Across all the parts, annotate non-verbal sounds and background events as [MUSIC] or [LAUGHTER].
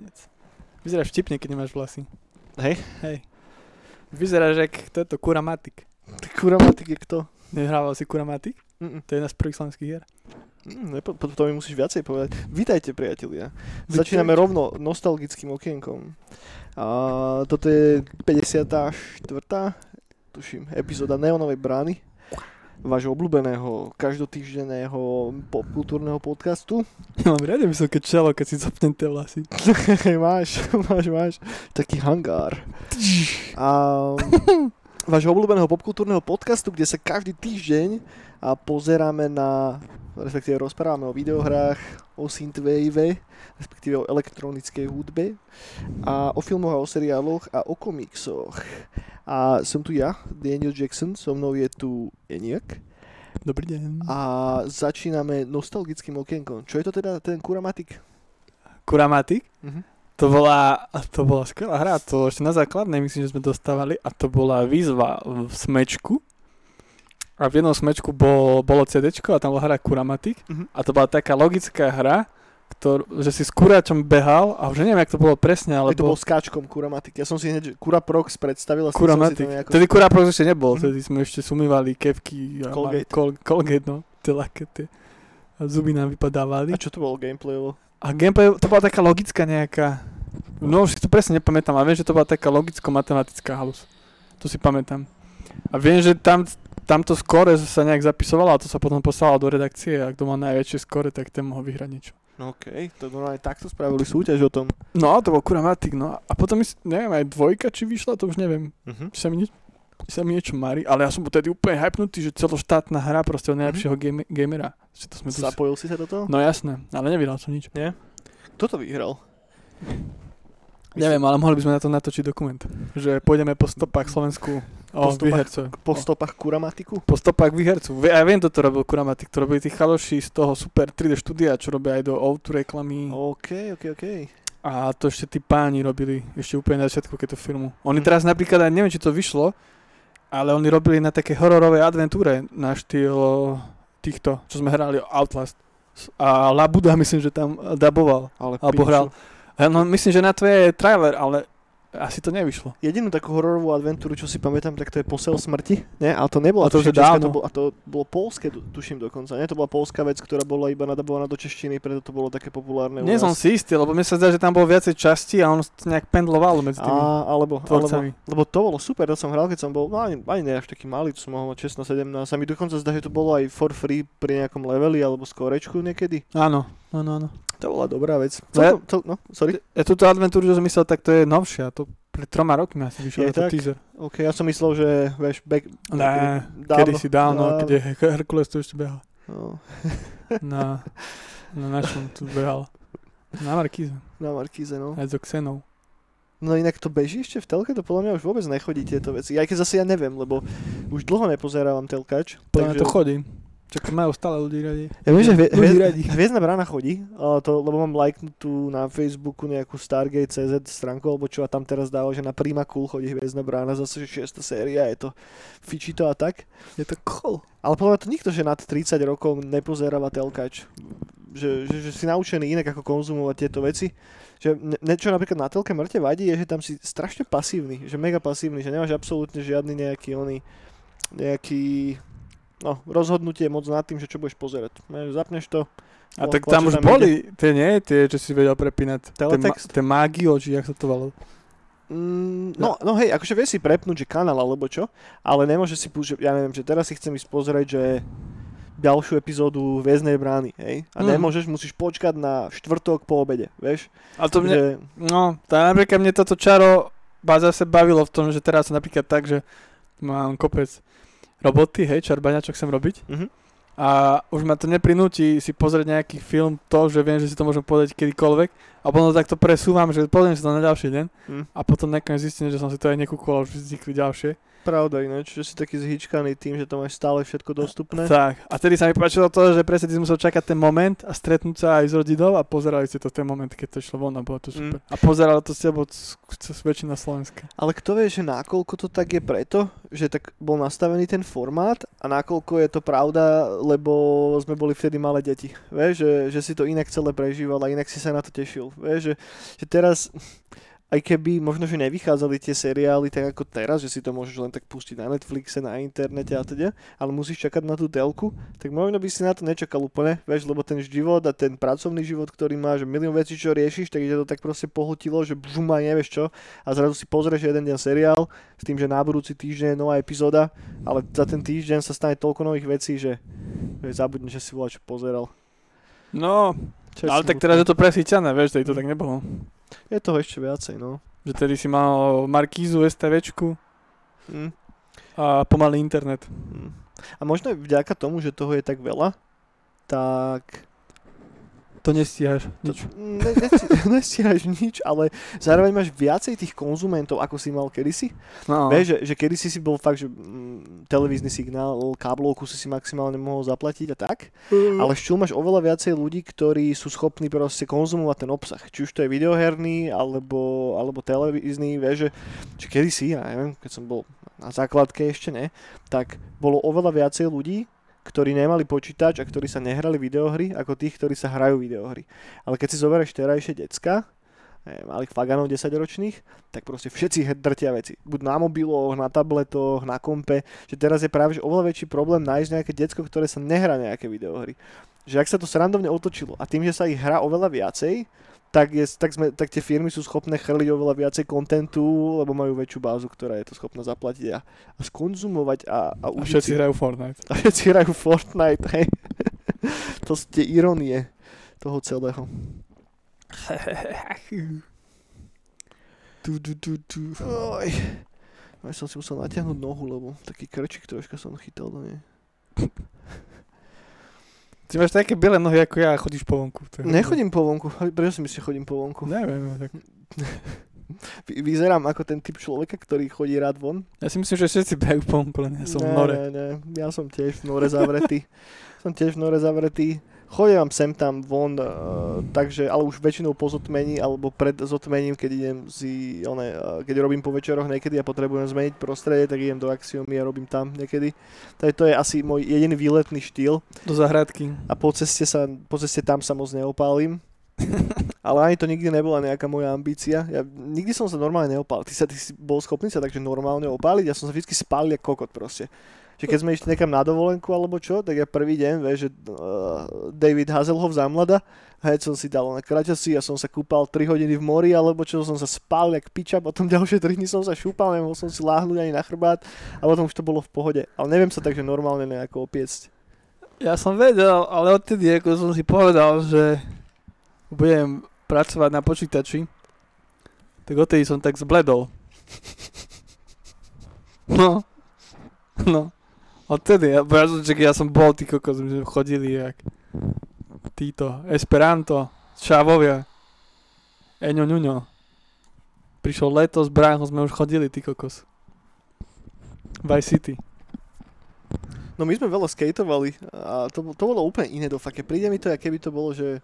Kuranec. Vyzeráš vtipne, keď nemáš vlasy. Hej? Hej. Vyzeráš jak kto je to Kuramatik. Kuramatik je kto? Nehrával si Kuramatik? Mm, To je jedna z prvých slovenských hier. mm, nepo, po- to mi musíš viacej povedať. Vítajte, priatelia. Vítajte. Začíname rovno nostalgickým okienkom. A toto je 54. tuším, epizóda Neonovej brány vášho obľúbeného každotýždenného popkultúrneho podcastu. Ja mám rade vysoké čelo, keď si zapnem tie vlasy. [LAUGHS] máš, máš, máš. Taký hangár. A [LAUGHS] vášho obľúbeného popkultúrneho podcastu, kde sa každý týždeň a pozeráme na, respektíve rozprávame o videohrách, o synthwave, respektíve o elektronickej hudbe a o filmoch a o seriáloch a o komiksoch. A som tu ja, Daniel Jackson, so mnou je tu Eniak Dobrý deň. a začíname nostalgickým okienkom. Čo je to teda ten kuramatik? Kuramatik? Mhm. To bola, to bola skvelá hra, to ešte na základnej myslím, že sme dostávali a to bola výzva v smečku. A v jednom smečku bol, bolo CD a tam bola hra Kuramatik Mhm. a to bola taká logická hra, ktor, že si s kuráčom behal a už neviem, jak to bolo presne, ale to bol skáčkom Kuramatik. Ja som si hneď Kuraprox predstavil a s tým som si Kuramatik. nejako... Vtedy Kuraprox ešte nebol, Mhm. vtedy sme ešte sumývali kevky a Colgate. Col, Colgate, no, tie laké, tie. A zuby nám vypadávali. A čo to bolo gameplayovo? A gameplay, to bola taká logická nejaká, no už to presne nepamätám, ale viem, že to bola taká logicko-matematická halus. To si pamätám. A viem, že tam, tamto skore sa nejak zapisovalo a to sa potom poslalo do redakcie a kto mal najväčšie skore, tak ten mohol vyhrať niečo. No okej, to normálne takto spravili súťaž o tom. No, to bol kuramatik, no. A potom, neviem, aj dvojka, či vyšla, to už neviem. Uh-huh. Či sa mi, nie- či sa mi niečo marí, ale ja som bol tedy úplne hypnutý, že celoštátna hra proste od najlepšieho game- gamera. To sme tu... Zapojil si sa do toho? No jasné, ale nevyhral som nič. Kto to vyhral? Neviem, ale mohli by sme na to natočiť dokument. Že pôjdeme po stopách Slovensku o Po stopách-. Po stopách Kuramatiku? Po stopách výhercu. Ja viem, kto to robil Kuramatik. To robili tí chaloši z toho super 3D štúdia, čo robia aj do Outu reklamy. OK, OK, OK. A to ešte tí páni robili ešte úplne na začiatku, keď to filmu. Oni Hm. teraz napríklad, aj neviem, či to vyšlo, ale oni robili na také hororovej adventúre na štýl týchto, čo sme hrali Outlast. A Labuda [LAUGHS] myslím, že tam daboval. Ale Alebo pinču. hral. No myslím, že na to je trailer, ale asi to nevyšlo. Jedinú takú hororovú adventúru, čo si pamätám, tak to je Posel smrti. Nie? Ale to nebolo. A to české, dávno. To bolo, a to bolo polské, tu- tuším dokonca. Nie? To bola polská vec, ktorá bola iba nadabovaná do češtiny, preto to bolo také populárne Nie som si istý, lebo mne sa zdá, že tam bolo viacej časti a on to nejak pendloval medzi tými A, alebo, alebo, tvorcami. lebo to bolo super, to som hral, keď som bol, no ani, ani ne až taký malý, to som mohol mať 16-17, a mi dokonca zdá, že to bolo aj for free pri nejakom leveli alebo skorečku niekedy. Áno, áno, áno. To bola dobrá vec. No ja- to, no, sorry. Ja túto adventúru, čo som myslel, tak to je novšia. To pred troma rokmi asi vyšiel to teaser. OK, ja som myslel, že, vieš, back... Ne, dávno, kedy si dávno, dávno. keď je Her- Herkules tu ešte behal. No, Na, na našom tu behal. Na Markíze, na Markíze, no. aj so Xenou. No inak to beží ešte v telke, to podľa mňa už vôbec nechodí tieto veci. Aj keď zase ja neviem, lebo už dlho nepozerávam telkač. Podľa mňa to chodí. Čak majú stále ľudí radi. Ja viem, že hvie, Ľudí hvie, radi. Hviezdna brána chodí, to, lebo mám lajknutú na Facebooku nejakú Stargate.cz stránku, alebo čo a tam teraz dáva, že na Prima Cool chodí Hviezdna brána, zase že 6. séria, je to fičí to a tak. Je to cool. Ale podľa to nikto, že nad 30 rokov nepozeráva telkač. Že, že, že si naučený inak ako konzumovať tieto veci. Že niečo napríklad na telke mŕte vadí, je, že tam si strašne pasívny, že mega pasívny, že nemáš absolútne žiadny nejaký oný, nejaký no, rozhodnutie moc nad tým, že čo budeš pozerať. Ne, Zapneš to. A no, tak tam už boli, tie nie, tie, čo si vedel prepínať. Tie, ma, Teletext? tie mágio, či jak sa to volalo. Mm, no, no hej, akože vieš si prepnúť, že kanál alebo čo, ale nemôže si že ja neviem, že teraz si chcem ísť pozrieť, že ďalšiu epizódu Vieznej brány, hej? A Mm. nemôžeš, musíš počkať na štvrtok po obede, vieš? Ale to mne, Že, no, to napríklad mne toto čaro ba zase bavilo v tom, že teraz napríklad tak, že mám kopec roboty, hej, čarbania, čo chcem robiť. mhm. A už ma to neprinúti si pozrieť nejaký film to, že viem, že si to môžem povedať kedykoľvek. A potom takto presúvam, že pozriem si to na ďalší deň. Mm. A potom nakoniec zistím, že som si to aj nekúkol a už vznikli ďalšie. Pravda ináč, že si taký zhyčkaný tým, že to máš stále všetko dostupné. Tak. A tedy sa mi páčilo to, že presne ty si musel čakať ten moment a stretnúť sa aj s rodinou a pozerali ste to ten moment, keď to išlo von a bolo to super. A pozerala to s tebou väčšina Slovenska. Ale kto vie, že nákoľko to tak je preto, že tak bol nastavený ten formát a nákoľko je to pravda, lebo sme boli vtedy malé deti. Vieš, že, že si to inak celé prežíval a inak si sa na to tešil. Vieš, že, že teraz, aj keby možno, že nevychádzali tie seriály tak ako teraz, že si to môžeš len tak pustiť na Netflixe, na internete a teda, ale musíš čakať na tú telku, tak možno by si na to nečakal úplne, vieš, lebo ten život a ten pracovný život, ktorý máš, milión vecí, čo riešiš, tak ťa to tak proste pohotilo, že bžum aj nevieš čo a zrazu si pozrieš jeden deň seriál s tým, že na budúci týždeň je nová epizóda, ale za ten týždeň sa stane toľko nových vecí, že, že zabudneš, že si volá, čo pozeral. No, Čo je ale tak teraz je to presíťané, vieš, to tak nebolo. Je toho ešte viacej, no. Že tedy si mal Markízu, STVčku Hm. a pomalý internet. Hm. A možno vďaka tomu, že toho je tak veľa, tak To nestíhaš. Nič. ne, nesti, [LAUGHS] nestíhaš nič, ale zároveň máš viacej tých konzumentov, ako si mal kedysi. No. Vieš, že, že kedysi si bol fakt, že mm, televízny signál, káblovku si si maximálne mohol zaplatiť a tak. Ale šťul máš oveľa viacej ľudí, ktorí sú schopní proste konzumovať ten obsah. Či už to je videoherný, alebo, alebo televízny, vieš, že, že kedysi, ja neviem, keď som bol na základke ešte ne, tak bolo oveľa viacej ľudí, ktorí nemali počítač a ktorí sa nehrali videohry, ako tých, ktorí sa hrajú videohry. Ale keď si zoberieš terajšie decka, eh, malých faganov 10 ročných, tak proste všetci drtia veci. Buď na mobiloch, na tabletoch, na kompe. Že teraz je práve že oveľa väčší problém nájsť nejaké decko, ktoré sa nehrá nejaké videohry. Že ak sa to srandovne otočilo a tým, že sa ich hrá oveľa viacej, tak, je, tak, sme, tak tie firmy sú schopné chrliť oveľa viacej kontentu, lebo majú väčšiu bázu, ktorá je to schopná zaplatiť a, a skonzumovať a, a A všetci si- hrajú Fortnite. [LAUGHS] a všetci hrajú Fortnite, hej. [LAUGHS] to sú tie ironie toho celého. [LAUGHS] tu, tu, tu, tu. Oj. Ja som si musel natiahnuť nohu, lebo taký krčík troška som chytal do nej. Ty máš také biele nohy ako ja a chodíš po vonku. Nechodím po vonku. Prečo si myslíš, že chodím po vonku? Neviem, no tak. [LAUGHS] Vy- Vyzerám ako ten typ človeka, ktorý chodí rád von. Ja si myslím, že všetci behajú po vonku, len ja som v ne, nore. Ne, ne, ja som tiež v nore zavretý. [LAUGHS] som tiež v nore zavretý. Chodím sem tam von, uh, takže, ale už väčšinou po zotmení, alebo pred zotmením, keď idem si, one, uh, keď robím po večeroch niekedy a potrebujem zmeniť prostredie, tak idem do Axiomy a robím tam niekedy. Takže to je asi môj jediný výletný štýl Do zahradky. a po ceste, sa, po ceste tam sa moc neopálim. [LAUGHS] Ale ani to nikdy nebola nejaká moja ambícia. Ja nikdy som sa normálne neopálil. Ty, sa, ty si bol schopný sa takže normálne opáliť. Ja som sa vždy spálil ako kokot proste. Že keď sme išli niekam na dovolenku alebo čo, tak ja prvý deň, vieš, že uh, David Hazelhoff zamlada, hej, som si dal na kraťasy, ja som sa kúpal 3 hodiny v mori, alebo čo, som sa spal jak piča, potom [LAUGHS] ďalšie 3 dny som sa šúpal, nemohol som si láhnuť ani na chrbát a potom už to bolo v pohode. Ale neviem sa takže normálne nejako opiecť. Ja som vedel, ale odtedy, ako som si povedal, že budem pracovať na počítači, tak odtedy som tak zbledol. [LAUGHS] No. No. Odtedy, ja, bo ja, som, bol, tí kokos, my sme chodili jak títo, Esperanto, Šávovia, Eňo Ňuňo. Prišlo leto, s bráchom sme už chodili, ty kokos. Vice City. No my sme veľa skateovali a to, to bolo úplne iné do fake. Príde mi to, ako keby to bolo, že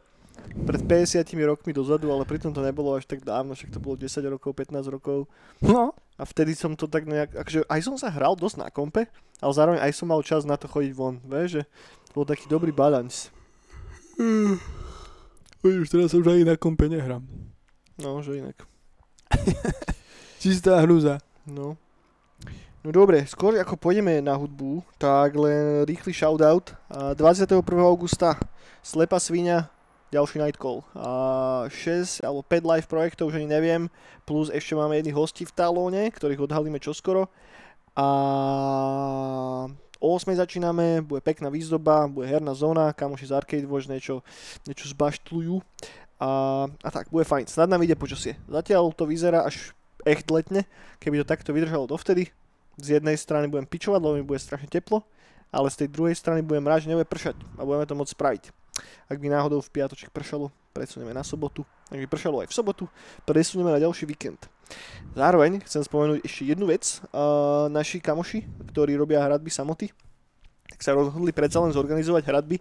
pred 50 rokmi dozadu, ale pritom to nebolo až tak dávno, však to bolo 10 rokov, 15 rokov. No. A vtedy som to tak nejak, akože aj som sa hral dosť na kompe, ale zároveň aj som mal čas na to chodiť von, vieš, že bol taký dobrý balans. Mm. Už teraz už ani na kompe nehrám. No, že inak. [LAUGHS] Čistá hruza. No. No dobre, skôr ako pôjdeme na hudbu, tak len rýchly shoutout. A 21. augusta Slepa svinia, ďalší Night Call. A 6 alebo 5 live projektov, už ani neviem, plus ešte máme jedných hostí v Talóne, ktorých odhalíme čoskoro. A o 8 začíname, bude pekná výzdoba, bude herná zóna, kamoši z Arcade Watch niečo, niečo zbaštľujú. A, a tak, bude fajn. Snad nám ide počasie. Zatiaľ to vyzerá až echt letne, keby to takto vydržalo dovtedy. Z jednej strany budem pičovať, lebo mi bude strašne teplo, ale z tej druhej strany budem že nebude pršať a budeme to môcť spraviť. Ak by náhodou v piatoček pršalo, presunieme na sobotu. Ak by pršalo aj v sobotu, presunieme na ďalší víkend. Zároveň chcem spomenúť ešte jednu vec. Naši kamoši, ktorí robia hradby samoty, tak sa rozhodli predsa len zorganizovať hradby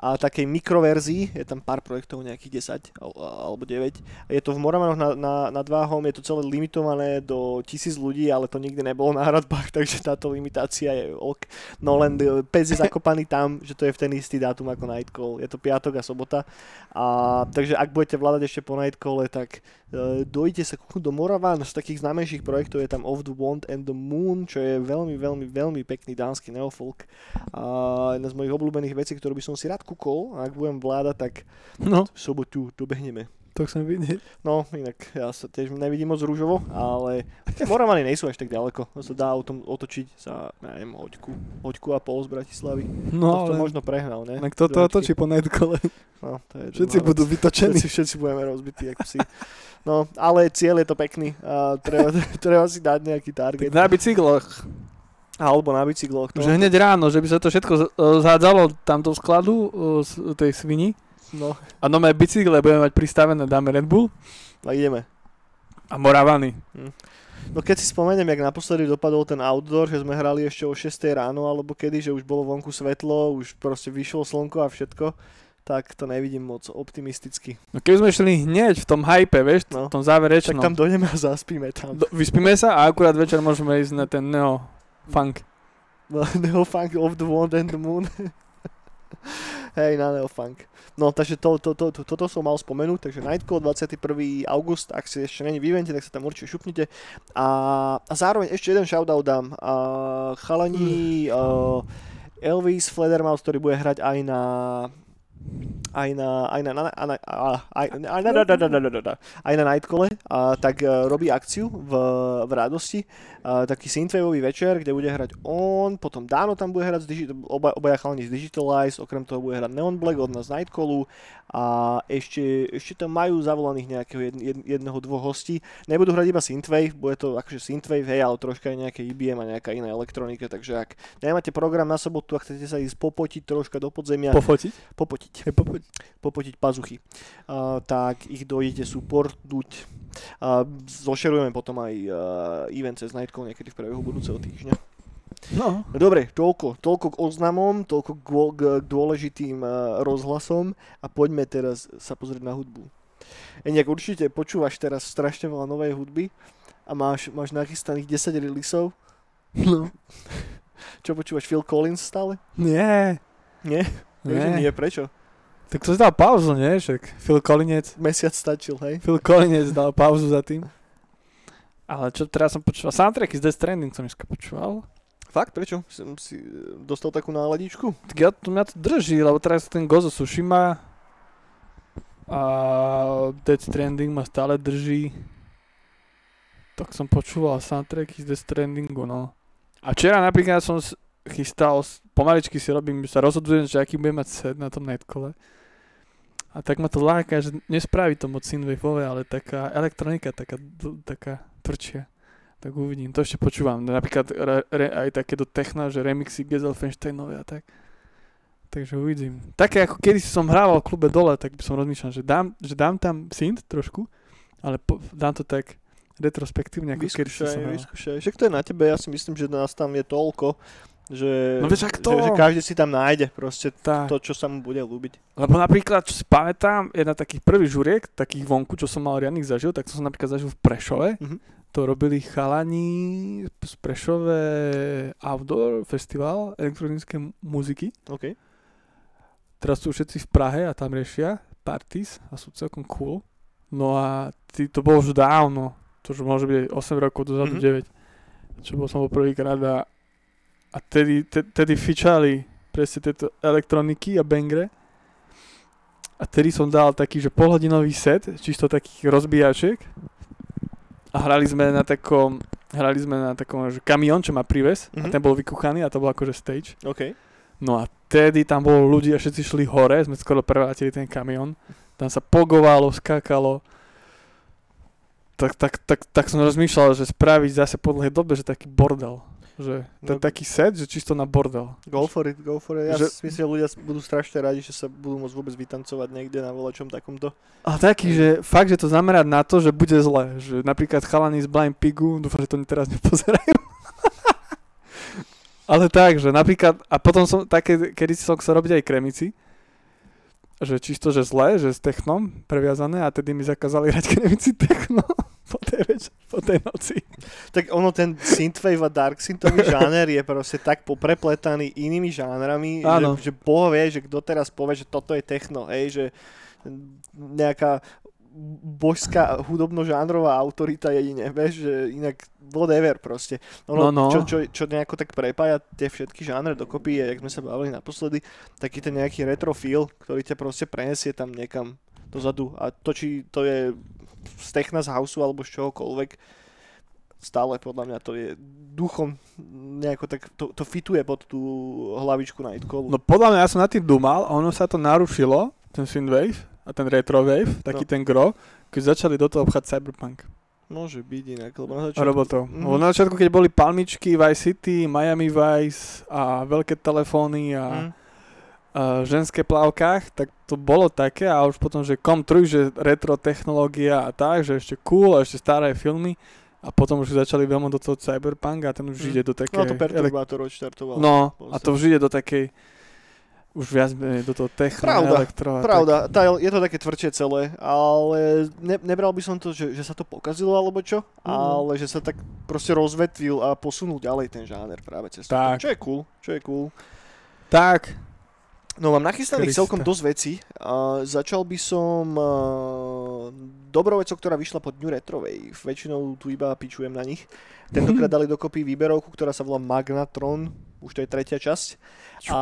a takej mikroverzii, je tam pár projektov, nejakých 10 al- alebo 9. Je to v Moravanoch na, na, nad Váhom, je to celé limitované do tisíc ľudí, ale to nikdy nebolo na hradbách, [LAUGHS] takže táto limitácia je ok. No len pes je zakopaný tam, že to je v ten istý dátum ako Nightcall. Je to piatok a sobota. A, takže ak budete vládať ešte po Nightcalle, tak uh, dojte sa kúknúť do Moravan. Z takých známejších projektov je tam Of the Wand and the Moon, čo je veľmi, veľmi, veľmi pekný dánsky neofolk. A jedna z mojich obľúbených vecí, ktorú by som si rád kúkol, a ak budem vládať, tak No, v sobotu dobehneme. To chcem vidieť. No, inak ja sa tiež nevidím moc rúžovo, ale Moravany nie sú až tak ďaleko. To sa dá autom otočiť za, neviem, hoďku, hoďku a pol z Bratislavy. No, to, to ale... možno prehnal, ne? Tak toto Diváčky. točí po Nightcole. No, to je Všetci druhá vec. budú vytočení. Všetci, všetci budeme rozbití, ako si. No, ale cieľ je to pekný. A treba, [LAUGHS] treba si dať nejaký target. Tak na bicykloch. Alebo na bicykloch. No. Že hneď ráno, že by sa to všetko z- e, zhádzalo tam do skladu e, z tej svini. No, A nové bicykle budeme mať pristavené, dáme Red Bull a ideme. a Moravany. No keď si spomeniem, jak naposledy dopadol ten outdoor, že sme hrali ešte o 6 ráno, alebo kedy, že už bolo vonku svetlo, už proste vyšlo slnko a všetko, tak to nevidím moc optimisticky. No keby sme šli hneď v tom hype, vieš, No. v tom Tak záverečnom. tam dojdeme a zaspíme tam. Do, vyspíme sa a akurát večer môžeme ísť na ten neo funk. [LAUGHS] Neofunk of the Wand and the Moon. [LAUGHS] Hej, na Neofunk. No, takže to, to, to, to, toto som mal spomenúť, takže Nightcall 21. august, ak si ešte není v evente, tak sa tam určite šupnite. A, a zároveň ešte jeden shoutout dám. A, chalani uh, Elvis Fledermaus, ktorý bude hrať aj na aj na, aj na, na, na, na, na, na, aj na Nightcole, a, tak e, robí akciu v, v Radosti, a, taký synthwaveový večer, kde bude hrať on, potom Dano tam bude hrať, z digi- oba, obaja chalani z Digitalize, okrem toho bude hrať Neon Black od nás Nightcallu a ešte, ešte tam majú zavolaných nejakého jed, jed, jedného, dvoch hostí. Nebudú hrať iba synthwave, bude to akože synthwave, hej, ale troška aj nejaké IBM a nejaká iná elektronika, takže ak nemáte program na sobotu a chcete sa ísť popotiť troška do podzemia. Popotiť Popotiť. Hej, pofotiť. popotiť pazuchy, uh, tak ich dojdete supportnúť. Uh, zošerujeme potom aj uh, event cez Nightcall niekedy v priebehu budúceho týždňa. No. Dobre, toľko, toľko k oznamom, toľko k, k, dôležitým uh, rozhlasom a poďme teraz sa pozrieť na hudbu. Eniak, určite počúvaš teraz strašne veľa novej hudby a máš, máš nachystaných 10 releaseov. no. [LAUGHS] Čo počúvaš, Phil Collins stále? Nie. Nie? Nie. nie, prečo? Tak to si dal pauzu, nie? Však Phil Collinec. Mesiac stačil, hej? Phil Collinec dal pauzu za tým. Ale čo teraz som počúval? Soundtracky z Death Stranding som dneska počúval. Fakt, prečo? Som si e, dostal takú náladičku? Tak ja, to, mňa to drží, lebo teraz ten Gozo Tsushima a Death Stranding ma stále drží. Tak som počúval soundtracky z Death Strandingu, no. A včera napríklad som chystal, pomaličky si robím, sa rozhodujem, že aký budem mať set na tom netkole. A tak ma to láka, že nespraví to moc synthwaveové, ale taká elektronika, taká, taká tvrdšia. Tak uvidím, to ešte počúvam. Napríklad re, re, aj také do techna, že remixy Gezelfensteinové a tak. Takže uvidím. Také ako kedy som hrával v klube dole, tak by som rozmýšľal, že dám, že dám tam synth trošku, ale po, dám to tak retrospektívne, ako kedy som Vyskúšaj, hral. vyskúšaj. Však to je na tebe, ja si myslím, že nás tam je toľko, že, No vieš, ak že, to- že každý si tam nájde proste Tá. to, čo sa mu bude ľúbiť. Lebo napríklad, čo si pamätám, jedna takých prvých žuriek, takých vonku, čo som mal riadnych zažil, tak to som napríklad zažil v Prešove. Mhm. To robili chalani z Prešove Outdoor Festival elektronické muziky. OK. Teraz sú všetci v Prahe a tam riešia parties a sú celkom cool. No a ty, to bolo už dávno, to už môže byť 8 rokov dozadu, Mhm. 9. Čo bol som bol prvýkrát a, a tedy, te, tedy fičali presne tieto elektroniky a bangre. A tedy som dal taký, že polhodinový set, čisto takých rozbíjačiek. A hrali sme na takom, hrali sme na takom, že kamión, čo má príves. A Mhm. ten bol vykuchaný a to bol akože stage. OK. No a tedy tam bolo ľudí a všetci šli hore, sme skoro prevrátili ten kamión. Tam sa pogovalo, skákalo. Tak, tak, tak, tak som rozmýšľal, že spraviť zase po dlhej dobe, že taký bordel. Že ten No. taký set, že čisto na bordel. Go for it, go for it. Ja Že- si myslím, že ľudia budú strašne radi, že sa budú môcť vôbec vytancovať niekde na volačom takomto. A taký, že fakt, že to zamerať na to, že bude zle. Že napríklad chalani z Blind Pigu, dúfam, že to teraz nepozerajú. [LAUGHS] Ale tak, že napríklad, a potom som také, kedy som chcel robiť aj kremici, že čisto, že zlé, že s technom previazané a tedy mi zakázali hrať kremici techno po tej, več- po tej noci. Tak ono, ten synthwave a dark synthový [LAUGHS] žáner je proste tak poprepletaný inými žánrami, Áno. že, že boh vie, že kto teraz povie, že toto je techno, hej, že nejaká božská hudobno-žánrová autorita jedine, vieš, že inak whatever proste. Ono, No, no. Čo, čo, čo nejako tak prepája tie všetky žánre dokopy je, jak sme sa bavili naposledy, taký ten nejaký retro feel, ktorý ťa proste prenesie tam niekam dozadu a to, či to je z techna z houseu alebo z čohokoľvek, stále podľa mňa to je duchom nejako tak, to, to fituje pod tú hlavičku Nightcallu. No podľa mňa ja som nad tým dumal a ono sa to narušilo, ten synthwave a ten retrowave, taký No. ten gro, keď začali do toho obchať Cyberpunk. Môže byť inak, lebo na začiatku... robotov. Mhm. Lebo na začiatku, keď boli palmičky, Vice City, Miami Vice a veľké telefóny a, Mm. A ženské plavkách, tak to bolo také a už potom, že Com3, že retro technológia a tak, že ešte cool a ešte staré filmy a potom už začali veľmi do toho Cyberpunk a ten už Mm. ide do také... No to perturbátor odštartoval. No, a to už ide do takej už viac menej do toho techno, Pravda, elektro. Pravda, tá, je to také tvrdšie celé, ale ne, nebral by som to, že, že sa to pokazilo alebo čo, Mhm. ale že sa tak proste rozvetvil a posunul ďalej ten žáner práve cez to. Tak. Čo je cool, čo je cool. Tak. No mám nachystaných Krista. celkom dosť vecí. Uh, začal by som uh, dobrou vecou, ktorá vyšla pod Dňu Retrovej. Väčšinou tu iba pičujem na nich. Tentokrát [LAUGHS] dali dokopy výberovku, ktorá sa volá Magnatron. Už to je tretia časť. A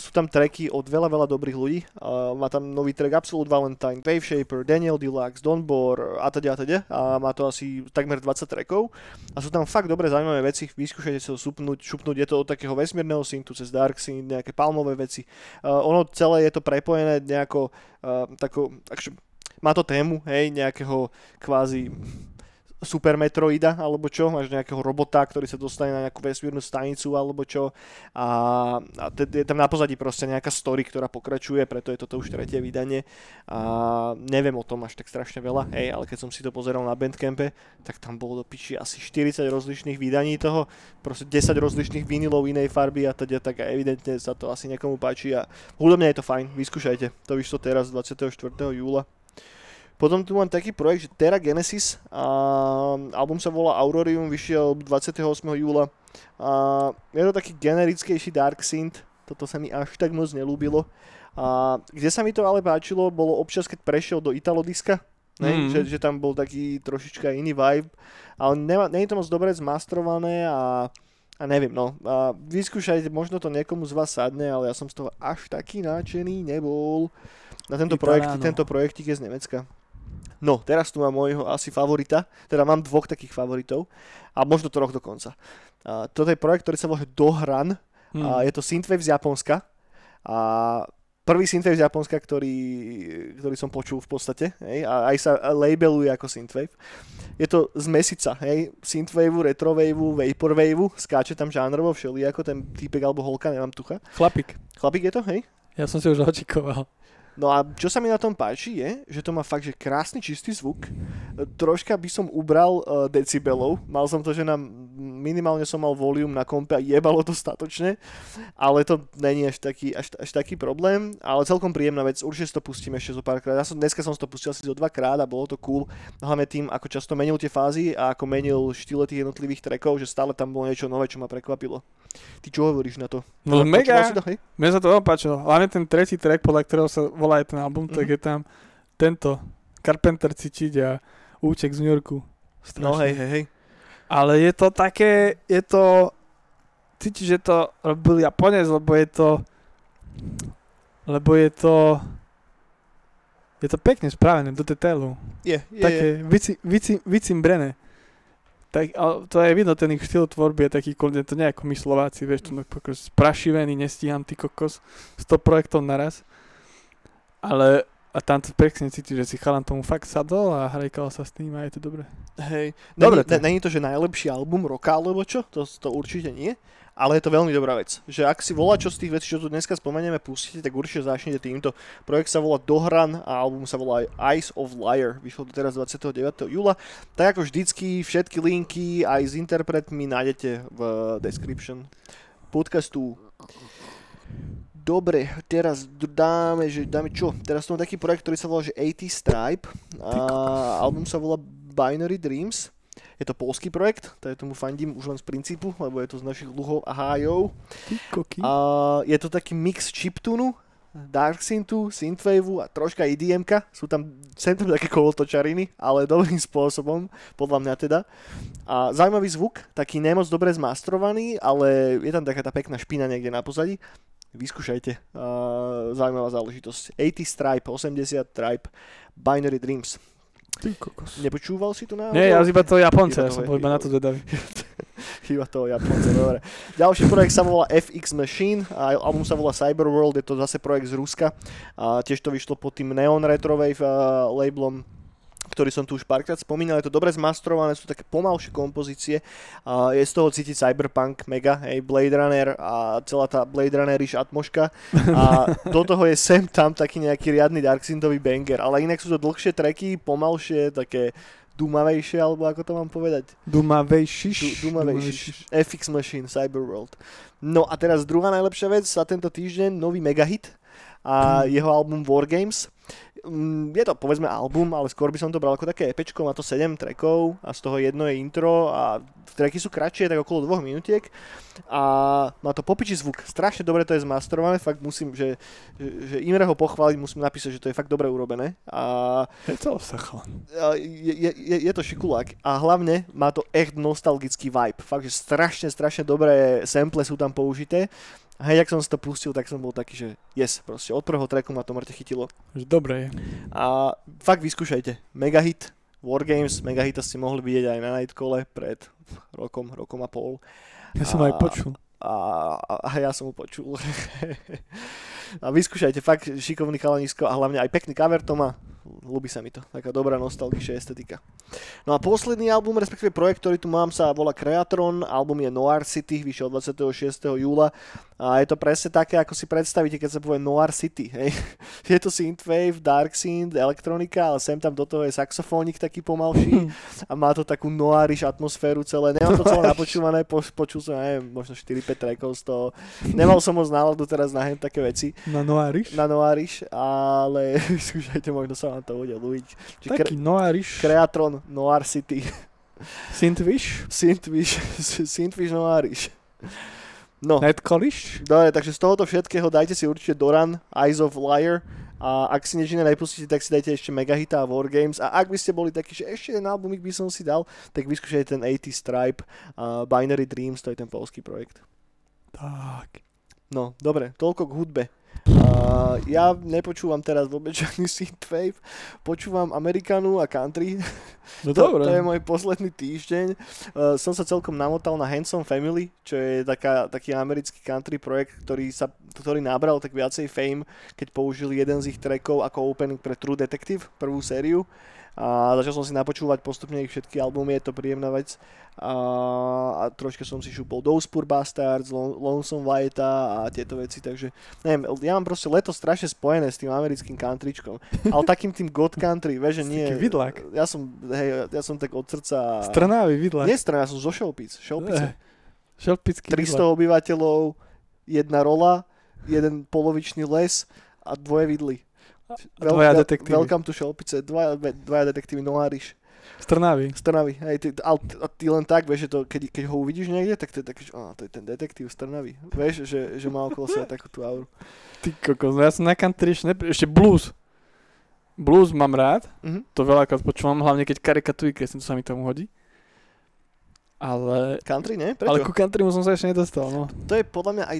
sú tam tracky od veľa, veľa dobrých ľudí. Uh, má tam nový track Absolute Valentine, Wave Shaper, Daniel Deluxe, Don Bor a teda a teda. A má to asi takmer 20 trackov. A sú tam fakt dobre zaujímavé veci. Vyskúšajte sa supnúť, šupnúť. Je to od takého vesmírneho syntu cez Dark Synth, nejaké palmové veci. Uh, ono celé je to prepojené nejako uh, tako, akže, má to tému, hej, nejakého kvázi Super Metroida, alebo čo, máš nejakého robota, ktorý sa dostane na nejakú vesmírnu stanicu, alebo čo. A, a te- je tam na pozadí proste nejaká story, ktorá pokračuje, preto je toto už tretie vydanie. A neviem o tom až tak strašne veľa, hej, ale keď som si to pozeral na Bandcampe, tak tam bolo do piči asi 40 rozlišných vydaní toho, proste 10 rozlišných vinilov inej farby a teda tak evidentne sa to asi niekomu páči a hudobne je to fajn, vyskúšajte, to vyšlo teraz 24. júla. Potom tu mám taký projekt, že Terra Genesis, a album sa volá Aurorium, vyšiel 28. júla. A je to taký generickejší dark synth, toto sa mi až tak moc nelúbilo. A kde sa mi to ale páčilo, bolo občas, keď prešiel do Italodiska, ne? Mm. Že, že tam bol taký trošička iný vibe, ale nema, nie je to moc dobre zmastrované a, a neviem, no. A vyskúšajte, možno to niekomu z vás sadne, ale ja som z toho až taký nadšený nebol. Na tento, projekt, Italáno. tento projektík je z Nemecka. No, teraz tu mám môjho asi favorita, teda mám dvoch takých favoritov a možno troch dokonca. A toto je projekt, ktorý sa volá Dohran Hm. a je to synthwave z Japonska a prvý synthwave z Japonska, ktorý, ktorý som počul v podstate hej, a aj sa labeluje ako synthwave. Je to z mesica, hej, synthwaveu, retrovaveu, vaporwaveu, skáče tam žánrovo všeli, ako ten týpek alebo holka, nemám tucha. Chlapík. Chlapík je to, hej? Ja som si už očikoval. No a čo sa mi na tom páči je, že to má fakt, že krásny čistý zvuk. Troška by som ubral uh, decibelov. Mal som to, že na, minimálne som mal volume na kompe a jebalo dostatočne, ale to není až taký, až, až taký problém, ale celkom príjemná vec. Určite si to pustím ešte zo párkrát. Ja som, dneska som si to pustil asi zo dvakrát a bolo to cool. Hlavne tým, ako často menil tie fázy a ako menil štýle tých jednotlivých trackov, že stále tam bolo niečo nové, čo ma prekvapilo. Ty čo hovoríš na to? No Počúval mega. si to, hej? Mne sa to veľmi páčilo. Hlavne ten tretí track, podľa ktorého sa volá aj ten album, tak Mhm. je tam tento Carpenter cítiť a útek z New Yorku. No Strašne. hej, hej, hej. Ale je to také, je to, cítiš, že to robil Japonec, lebo je to, lebo je to, je to pekne spravené do detailu. Je, je, je. Také vici, vici, vicimbrené. Tak, ale to je vidno, ten ich štýl tvorby je taký, kľudne to nie ako my Slováci, vieš, to sprašivený, nestíham ty kokos, 100 projektov naraz. Ale a tam to pekne cíti, že si chalan tomu fakt sadol a hrajkal sa s tým a je to dobré. Hej, Dobre není, to. ne, není to, že najlepší album roka alebo čo, to, to určite nie, ale je to veľmi dobrá vec. Že ak si volá čo z tých vecí, čo tu dneska spomenieme, pustíte, tak určite začnete týmto. Projekt sa volá Dohran a album sa volá Eyes of Liar. Vyšlo to teraz 29. júla. Tak ako vždycky, všetky linky aj s interpretmi nájdete v description. podcastu. Dobre, teraz dáme, že dáme čo? Teraz tu mám taký projekt, ktorý sa volá, že 80 Stripe. A album sa volá Binary Dreams. Je to polský projekt, tak tomu fandím už len z princípu, lebo je to z našich luhov a hájov. A je to taký mix chiptunu, Dark Synthu, Synthwaveu a troška EDMka. Sú tam sem tam také kolotočariny, ale dobrým spôsobom, podľa mňa teda. A zaujímavý zvuk, taký nemoc dobre zmastrovaný, ale je tam taká tá pekná špina niekde na pozadí. Vyskúšajte, uh, zaujímavá záležitosť. 80 Stripe, 80 Stripe, Binary Dreams. Ty kokos. Nepočúval si to na... Nie, ja iba to Japonce, ja som bol iba na to zvedavý. [LAUGHS] Iba toho Japonca, dobre. Ďalší projekt sa volá FX Machine a album sa volá Cyberworld, je to zase projekt z Ruska. A tiež to vyšlo pod tým Neon Retrowave uh, labelom ktorý som tu už párkrát spomínal, je to dobre zmastrované, sú také pomalšie kompozície, a je z toho cítiť cyberpunk mega, hej, Blade Runner a celá tá Blade Runnerish atmoška a [LAUGHS] do toho je sem tam taký nejaký riadny Dark Synthový banger, ale inak sú to dlhšie tracky, pomalšie, také dumavejšie, alebo ako to mám povedať. Dumavejšiš. Du- Dumavejšiš. FX Machine, Cyberworld. No a teraz druhá najlepšia vec za tento týždeň, nový megahit a jeho album Wargames. Mm, Je to povedzme album, ale skôr by som to bral ako také epečko, má to 7 trackov a z toho jedno je intro a tracky sú kratšie, tak okolo 2 minutiek. A má to popiči zvuk, strašne dobre to je zmasterované, fakt musím, že, že, že Imre ho pochváliť, musím napísať, že to je fakt dobre urobené. A Je to a je, je, je, je to šikulák. A hlavne má to echt nostalgický vibe. Fakt, že strašne, strašne dobré sample sú tam použité. A hej, jak som si to pustil, tak som bol taký, že yes, proste od prvého tracku ma to mŕte chytilo. Dobre. A fakt vyskúšajte. Megahit, Wargames, Megahita ste mohli vidieť aj na Nightcole pred rokom, rokom a pol. Ja som A- aj počul. A, a, a ja som ho počul. [LAUGHS] a vyskúšajte, fakt šikovný chalanisko a hlavne aj pekný cover to má. Ľúbi sa mi to, taká dobrá nostalgičná estetika. No a posledný album, respektíve projekt, ktorý tu mám, sa volá Creatron, album je Noir City, vyšiel 26. júla a je to presne také, ako si predstavíte, keď sa povie Noir City. Hej. [LAUGHS] Je to synthwave, dark synth, elektronika, ale sem tam do toho je saxofónik taký pomalší a má to takú noirish atmosféru celé. Nemám to celé napočúvané, po, počul som, neviem, možno 4-5 trackov z toho. Nemal som moc náladu teraz na také veci, Na Noirish? na noirish, ale [LAUGHS] skúšajte, možno sa vám to bude. Čiže Taký Noirish. Creatron Noir City. Synthwish? Synthwish, [LAUGHS] Synthwish Noirish. No, Netcolish? dobre, takže z tohoto všetkého dajte si určite Doran, Eyes of Liar a ak si nič iné nepustíte, tak si dajte ešte Megahita a Wargames a ak by ste boli takí, že ešte jeden albumik by som si dal, tak vyskúšajte ten 80 Stripe a Binary Dreams, to je ten polský projekt. Tak. No, dobre, toľko k hudbe. Uh, ja nepočúvam teraz vôbec žiadny [LAUGHS] synthwave, počúvam Amerikanu a country. No To, dobre. to je môj posledný týždeň. Uh, som sa celkom namotal na Handsome Family, čo je taká, taký americký country projekt, ktorý, sa, ktorý nabral tak viacej fame, keď použili jeden z ich trackov ako opening pre True Detective, prvú sériu. A začal som si napočúvať postupne ich všetky albumy, je to príjemná vec. A, a troška som si šupol Those Poor Bastards, Lon- Lonesome White a tieto veci, takže neviem, ja mám proste leto strašne spojené s tým americkým countryčkom, ale takým tým god country, vieš, že nie. taký vidlák. Ja som, hej, ja som tak od srdca... Strnávý vidlak. Nie strana, ja som zo Šelpic. Šelpice. Eh, Šelpický 300 vidlak. obyvateľov, jedna rola, jeden polovičný les a dvoje vidly. A dvaja detektívy. Welcome to Šelpice, dvaja, dvaja detektívy Noáriš. Strnávý. z Trnavy. Hej, ty, ale, a ty len tak, vieš, že to, keď, keď ho uvidíš niekde, tak to je taký, že á, to je ten detektív z Trnavy. Vieš, že, že má okolo seba [LAUGHS] takú tú auru. Ty kokos, no ja som na country ešte, nepri... ešte blues. Blues mám rád, Mhm. to veľakrát počúvam, hlavne keď karikatujú kresne, to sa mi tomu hodí. Ale, Country, nie? Prečo? ale ku countrymu som sa ešte nedostal, no. to je podľa mňa aj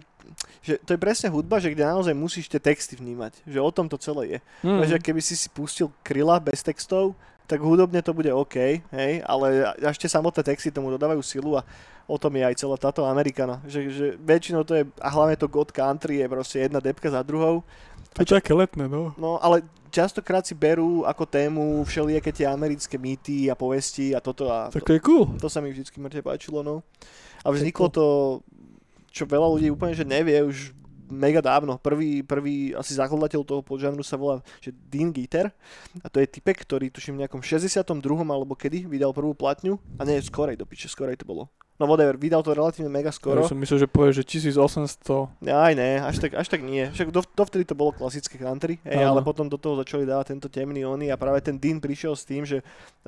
že to je presne hudba, že kde naozaj musíš tie texty vnímať. Že o tom to celé je. Mm. Takže keby si si pustil Kryla bez textov, tak hudobne to bude OK, hej, ale ešte samotné texty tomu dodávajú silu a o tom je aj celá táto Amerikana. Že, že väčšinou to je, a hlavne to God Country je proste jedna depka za druhou. To je také letné, no. No ale častokrát si berú ako tému všelijaké tie americké mýty a povesti a toto a Tak to, to je cool. to sa mi vždycky mŕte páčilo, no. A vzniklo to, čo veľa ľudí úplne, že nevie už mega dávno. Prvý, prvý asi zakladateľ toho podžanru sa volá že Dean Gitter a to je typek, ktorý tuším v nejakom 62. alebo kedy vydal prvú platňu a nie, skorej do piče, skorej to bolo. No whatever, vydal to relatívne mega Skoro. skoro. som myslel, že povieš, že 1800. Aj ne, až tak, až tak nie. Však do, dovtedy to bolo klasické country, hej, ale potom do toho začali dávať tento temný ony a práve ten Dean prišiel s tým, že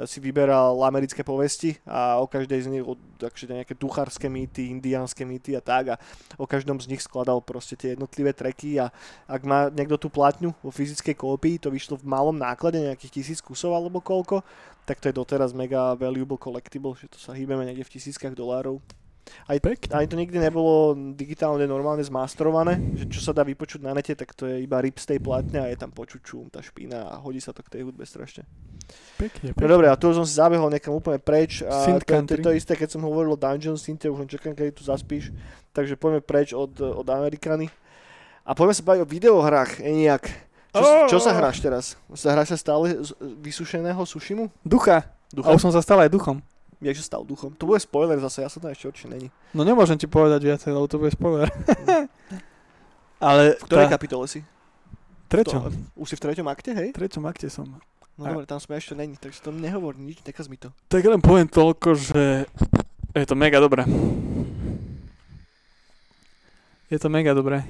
si vyberal americké povesti a o každej z nich, takže nejaké duchárske mýty, indiánske mýty a tak a o každom z nich skladal proste tie jednotlivé treky a ak má niekto tú platňu vo fyzickej kópii, to vyšlo v malom náklade, nejakých tisíc kusov alebo koľko, tak to je doteraz mega valuable collectible, že to sa hýbeme niekde v tisíckach dolárov. Aj, Pekne. ani to nikdy nebolo digitálne normálne zmasterované, že čo sa dá vypočuť na nete, tak to je iba rip z tej platne a je tam počuť šum, tá špína a hodí sa to k tej hudbe strašne. Pekne, No pekne. dobre, a tu som si zabehol niekam úplne preč a Synth to, to, je to isté, keď som hovoril o Dungeon Synth, už len čakám, kedy tu zaspíš, takže poďme preč od, od Amerikany. A poďme sa baviť o videohrách, nejak. Čo, Oh. čo sa hráš teraz? Sa hráš sa stále z vysušeného sushimu? Ducha. Ducha? A už som sa stal aj duchom. Jak sa stal duchom? To bude spoiler zase, ja som tam ešte určite není. No nemôžem ti povedať viacej, lebo to bude spoiler. [LAUGHS] Ale V ktorej tá, kapitole si? treťom. To, už si v treťom akte, hej? V treťom akte som. No A- dobre, tam sme ešte není, takže to nehovor nič, nekaz mi to. Tak len poviem toľko, že je to mega dobré. Je to mega dobré.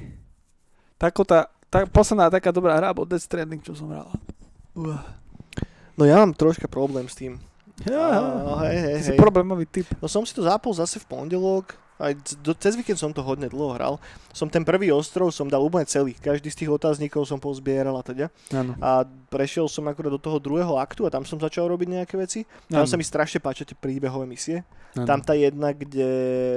Tako tá, tá posledná taká dobrá hra bol Death Stranding, čo som hral. Uh. No ja mám troška problém s tým. Ja, A, hej, hej, ty si hej. problémový typ. No som si to zapol zase v pondelok, aj do, cez víkend som to hodne dlho hral. Som ten prvý ostrov som dal úplne celý. Každý z tých otáznikov som pozbieral a teda. Áno. A prešiel som akurát do toho druhého aktu a tam som začal robiť nejaké veci. Tam Áno. sa mi strašne páčia tie príbehové misie. Áno. Tam tá jedna, kde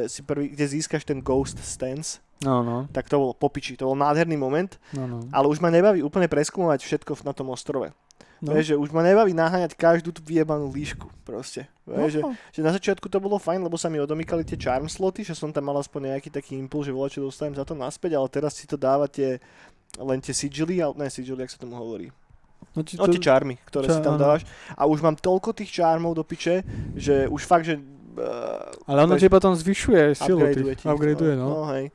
si prvý, kde získaš ten Ghost Stance, No, no, tak to bolo popiči. To bol nádherný moment, no, no. ale už ma nebaví úplne preskúmovať všetko na tom ostrove. No. No. Vieš, že už ma nebaví naháňať každú tú vyjebanú líšku proste. Vieš, že, no. že na začiatku to bolo fajn, lebo sa mi odomykali tie charm sloty, že som tam mal aspoň nejaký taký impuls, že voľa čo dostanem za to naspäť, ale teraz si to dávate len tie sigily, ale ne sigily, jak sa tomu hovorí. no, či No to, tie charmy, ktoré Ča- si tam dávaš. A už mám toľko tých charmov do piče, že už fakt, že... Uh, ale ono ti potom zvyšuje silu. upgradeuje ti. upgradeuje, no. no hej.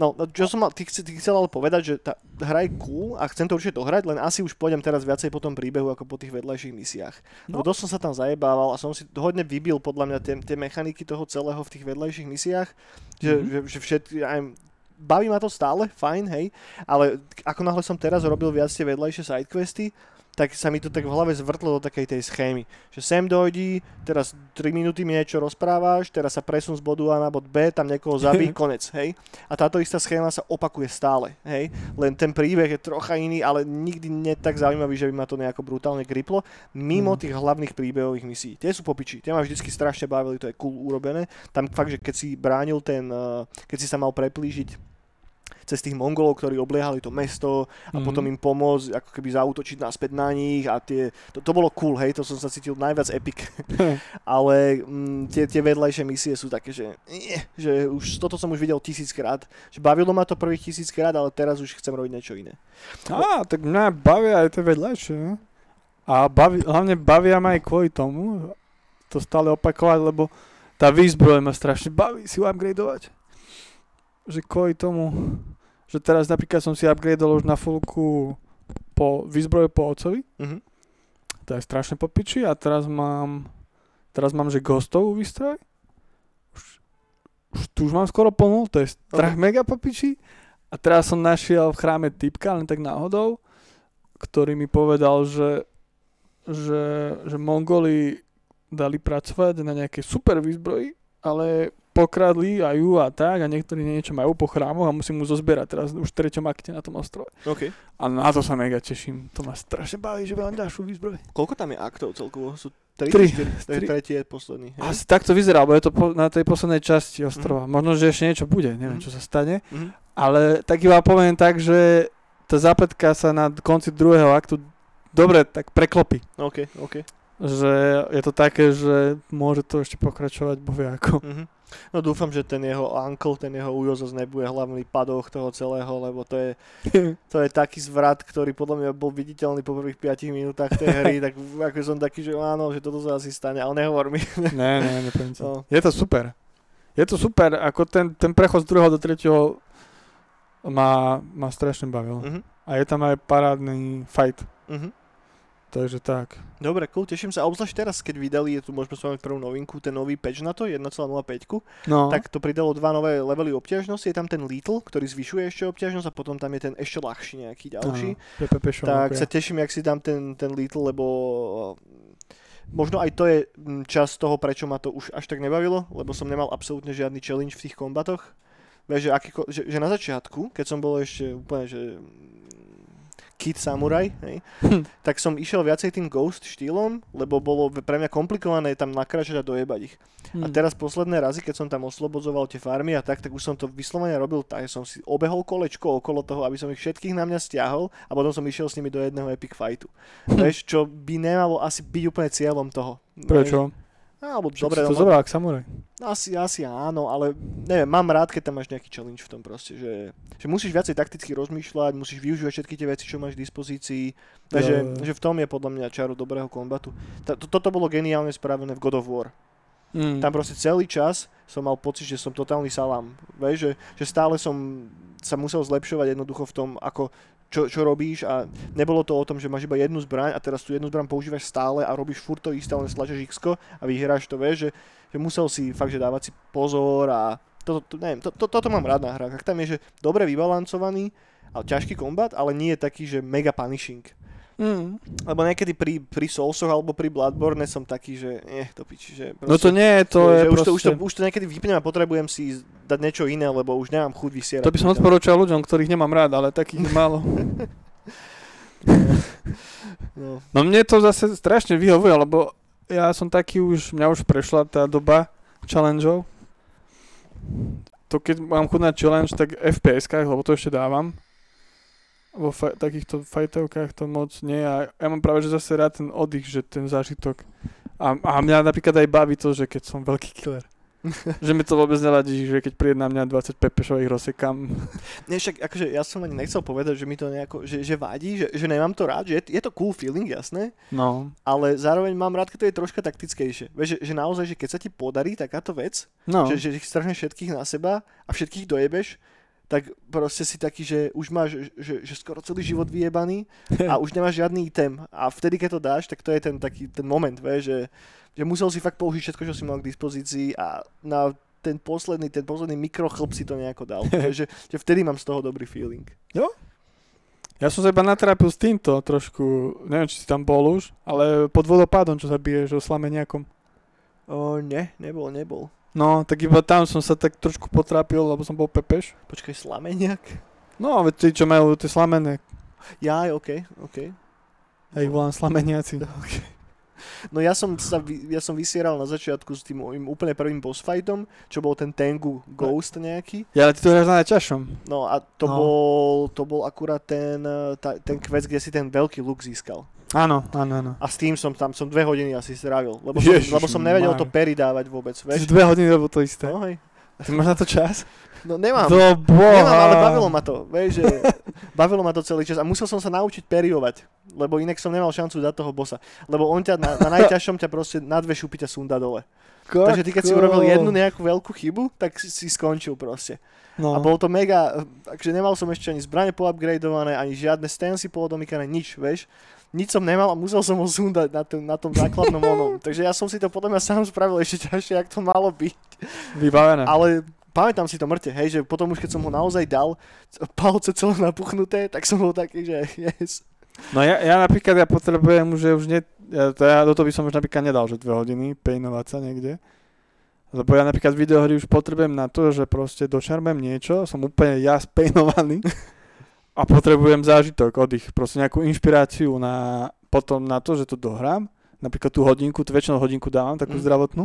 No, no, čo som mal, ty, ty chcel ale povedať, že tá hra je cool a chcem to určite dohrať, len asi už pôjdem teraz viacej po tom príbehu ako po tých vedľajších misiách. No. Lebo dosť som sa tam zajebával a som si hodne vybil podľa mňa tie, tie mechaniky toho celého v tých vedľajších misiách, že, Mhm. že, že všetky, aj, baví ma to stále, fajn, hej, ale ako náhle som teraz robil viac tie vedľajšie sidequesty, tak sa mi to tak v hlave zvrtlo do takej tej schémy. Že sem dojdí, teraz 3 minúty mi niečo rozprávaš, teraz sa presun z bodu A na bod B, tam niekoho zabí, [LAUGHS] konec, hej. A táto istá schéma sa opakuje stále, hej. Len ten príbeh je trocha iný, ale nikdy nie tak zaujímavý, že by ma to nejako brutálne griplo. Mimo Mhm. tých hlavných príbehových misií. Tie sú popiči, tie ma vždycky strašne bavili, to je cool urobené. Tam fakt, že keď si bránil ten, eh, keď si sa mal preplížiť cez tých Mongolov, ktorí obliehali to mesto a Mhm. potom im pomôcť ako keby zautočiť naspäť na nich a tie, to, to bolo cool, hej, to som sa cítil najviac epic, [LAUGHS] ale mm, tie, tie vedľajšie misie sú také, že, nie, že už toto som už videl tisíckrát, že bavilo ma to prvých tisíckrát, ale teraz už chcem robiť niečo iné. Á, tak mňa bavia aj tie vedľajšie. no. A baví, hlavne bavia ma aj kvôli tomu, to stále opakovať, lebo tá výzbroj ma strašne baví si ju upgradeovať. Že kvôli tomu, že teraz napríklad som si upgradeol už na fullku po výzbroje po ocovi, Mhm. to je strašne popiči a teraz mám, teraz mám, že ghostovú výstroj. Už, už tu už mám skoro plnú, to je strach mega popiči. A teraz som našiel v chráme typka, len tak náhodou, ktorý mi povedal, že, že, že Mongoli dali pracovať na nejakej super výzbroji, ale pokradli aj ju a tak a niektorí niečo majú po chrámoch a musím mu zozbierať teraz už v treťom akte na tom ostrove. OK. A na to sa mega teším. To ma strašne baví, že veľa ďalšiu výzbroj. Koľko tam je aktov celkovo? Sú 3, Tri. 4, Tri. tretí je posledný. hej? Asi tak to vyzerá, lebo je to po, na tej poslednej časti ostrova. Možno, že ešte niečo bude, neviem, Mhm. čo sa stane. Mhm. Ale tak iba poviem tak, že tá zápletka sa na konci druhého aktu dobre tak preklopí. OK, OK. Že je to také, že môže to ešte pokračovať, bovie ako. Mhm. No dúfam, že ten jeho uncle, ten jeho ujo zase nebude hlavný padoch toho celého, lebo to je, [LAUGHS] to je taký zvrat, ktorý podľa mňa bol viditeľný po prvých 5 minútach tej hry, tak ako som taký, že áno, že toto sa asi stane, ale nehovor mi. ne, ne, nepoviem. No. Je to super. Je to super, ako ten, ten prechod z druhého do tretieho ma, ma strašne bavil. Mhm. A je tam aj parádny fight. Mhm. Takže tak. Dobre, cool, teším sa. A obzvlášť teraz, keď vydali, je tu môžeme spomenúť prvú novinku, ten nový patch na to, 1.05, No, tak to pridalo dva nové levely obťažnosti. Je tam ten Little, ktorý zvyšuje ešte obťažnosť a potom tam je ten ešte ľahší nejaký ďalší. Show, tak sa teším, jak si dám ten, ten Little, lebo mm, možno aj to je mm, čas toho, prečo ma to už až tak nebavilo, lebo som nemal absolútne žiadny challenge v tých kombatoch. Vieš, že, akýko, že, že na začiatku, keď som bol ešte úplne, že mm, Kid Samurai, hej, Hm. tak som išiel viacej tým Ghost štýlom, lebo bolo pre mňa komplikované tam nakračať a dojebať ich. A Hm. teraz posledné razy, keď som tam oslobodzoval tie farmy a tak, tak už som to vyslovene robil tak, že som si obehol kolečko okolo toho, aby som ich všetkých na mňa stiahol a potom som išiel s nimi do jedného epic fightu. [LAUGHS] Vieš, čo by nemalo asi byť úplne cieľom toho. Prečo? No, alebo Však dobre, si to no, zobral ako samuraj. asi, asi áno, ale neviem, mám rád, keď tam máš nejaký challenge v tom proste, že, že musíš viacej takticky rozmýšľať, musíš využívať všetky tie veci, čo máš v dispozícii, takže jo. že v tom je podľa mňa čaru dobrého kombatu. Toto bolo geniálne spravené v God of War. Mm. Tam proste celý čas som mal pocit, že som totálny salám. Že, že stále som sa musel zlepšovať jednoducho v tom, ako čo, čo robíš a nebolo to o tom, že máš iba jednu zbraň a teraz tú jednu zbraň používaš stále a robíš furt to isté, len stlačeš x a vyhráš to, vieš, že, že musel si fakt, že dávať si pozor a to, to, neviem, to, to, toto mám rád na hrách. Ak tam je, že dobre vybalancovaný a ťažký kombat, ale nie je taký, že mega punishing. Mm. Lebo niekedy pri, pri Soulsoch alebo pri Bloodborne som taký, že eh, to piči, že No to nie, to že je už, proste... to, už, to, už to niekedy vypnem a potrebujem si dať niečo iné, lebo už nemám chuť vysierať. To by som odporúčal ľuďom, ktorých nemám rád, ale takých málo. [LAUGHS] No. No mne to zase strašne vyhovuje, lebo ja som taký už, mňa už prešla tá doba challengeov. To keď mám chuť na challenge, tak FPS-kách, lebo to ešte dávam. Vo fa- takýchto fajtovkách to moc nie. A ja mám práve, že zase rád ten oddych, že ten zážitok. A, a mňa napríklad aj baví to, že keď som veľký killer. [LAUGHS] že mi to vôbec nevadí, že keď príde na mňa 20 pepešových rozsekám. [LAUGHS] Nie, však akože ja som ani nechcel povedať, že mi to nejako, že, že vadí, že, že nemám to rád, že je, je to cool feeling, jasné, No. ale zároveň mám rád, keď to je troška taktickejšie. Vieš, že, že naozaj, že keď sa ti podarí takáto vec, No. že, že ich strhneš všetkých na seba a všetkých dojebeš, tak proste si taký, že už máš že, že skoro celý život vyjebaný [LAUGHS] a už nemáš žiadny item. A vtedy, keď to dáš, tak to je ten taký ten moment, vieš, že, že musel si fakt použiť všetko, čo si mal k dispozícii a na ten posledný, ten posledný mikrochlp si to nejako dal. [LAUGHS] že, že vtedy mám z toho dobrý feeling. Ja som sa iba natrápil s týmto trošku, neviem, či si tam bol už, ale pod vodopádom, čo sa biješ o slameniakom. O, ne, nebol, nebol. No, tak iba tam som sa tak trošku potrápil, lebo som bol pepeš. Počkaj, slameniak? No, veď tí, čo majú tie slamené, Jaj, okej, okej. ja ich volám slameniaci. [LAUGHS] No ja som, sa, ja som vysieral na začiatku s tým mojím úplne prvým boss fightom, čo bol ten Tengu Ghost nejaký. Ja, ale ty to hráš na najťažšom. No a to, No. bol, to bol akurát ten, eh, tá, ten quest, kde si ten veľký luk získal. Áno, áno, áno. A s tým som tam, som dve hodiny asi strávil, lebo som, Ježiš lebo som nevedel to Mária. pery dávať vôbec, vieš? dve hodiny robil to isté. No hej. Ty máš na to čas? No nemám. Do boha. Nemám, ale bavilo ma to, vieš, že [LAUGHS] bavilo ma to celý čas a musel som sa naučiť periovať, lebo inak som nemal šancu dať toho bossa, lebo on ťa na, na [LAUGHS] najťažšom ťa proste na dve šupy ťa sunda dole. Takže ty keď si urobil jednu nejakú veľkú chybu, tak si, si skončil proste. No. A bolo to mega, takže nemal som ešte ani zbrane poupgradované, ani žiadne stancy polodomykané, nič, vieš. Nič som nemal a musel som ho sundať na, tom, na tom základnom onom. [LAUGHS] Takže ja som si to podľa mňa sám spravil ešte ťažšie, jak to malo byť. Vybavené. Ale pamätám si to mŕte, hej, že potom už keď som ho naozaj dal, palce celé napuchnuté, tak som bol taký, že yes. No ja, ja napríklad, ja potrebujem, že už ne, ja, to ja do toho by som už napríklad nedal, že dve hodiny pejnovať sa niekde. Lebo ja napríklad videohry už potrebujem na to, že proste dočarmem niečo, som úplne ja spejnovaný [LAUGHS] a potrebujem zážitok, oddych, proste nejakú inšpiráciu na, potom na to, že to dohrám. Napríklad tú hodinku, tú väčšinu hodinku dávam, takú Mm. zdravotnú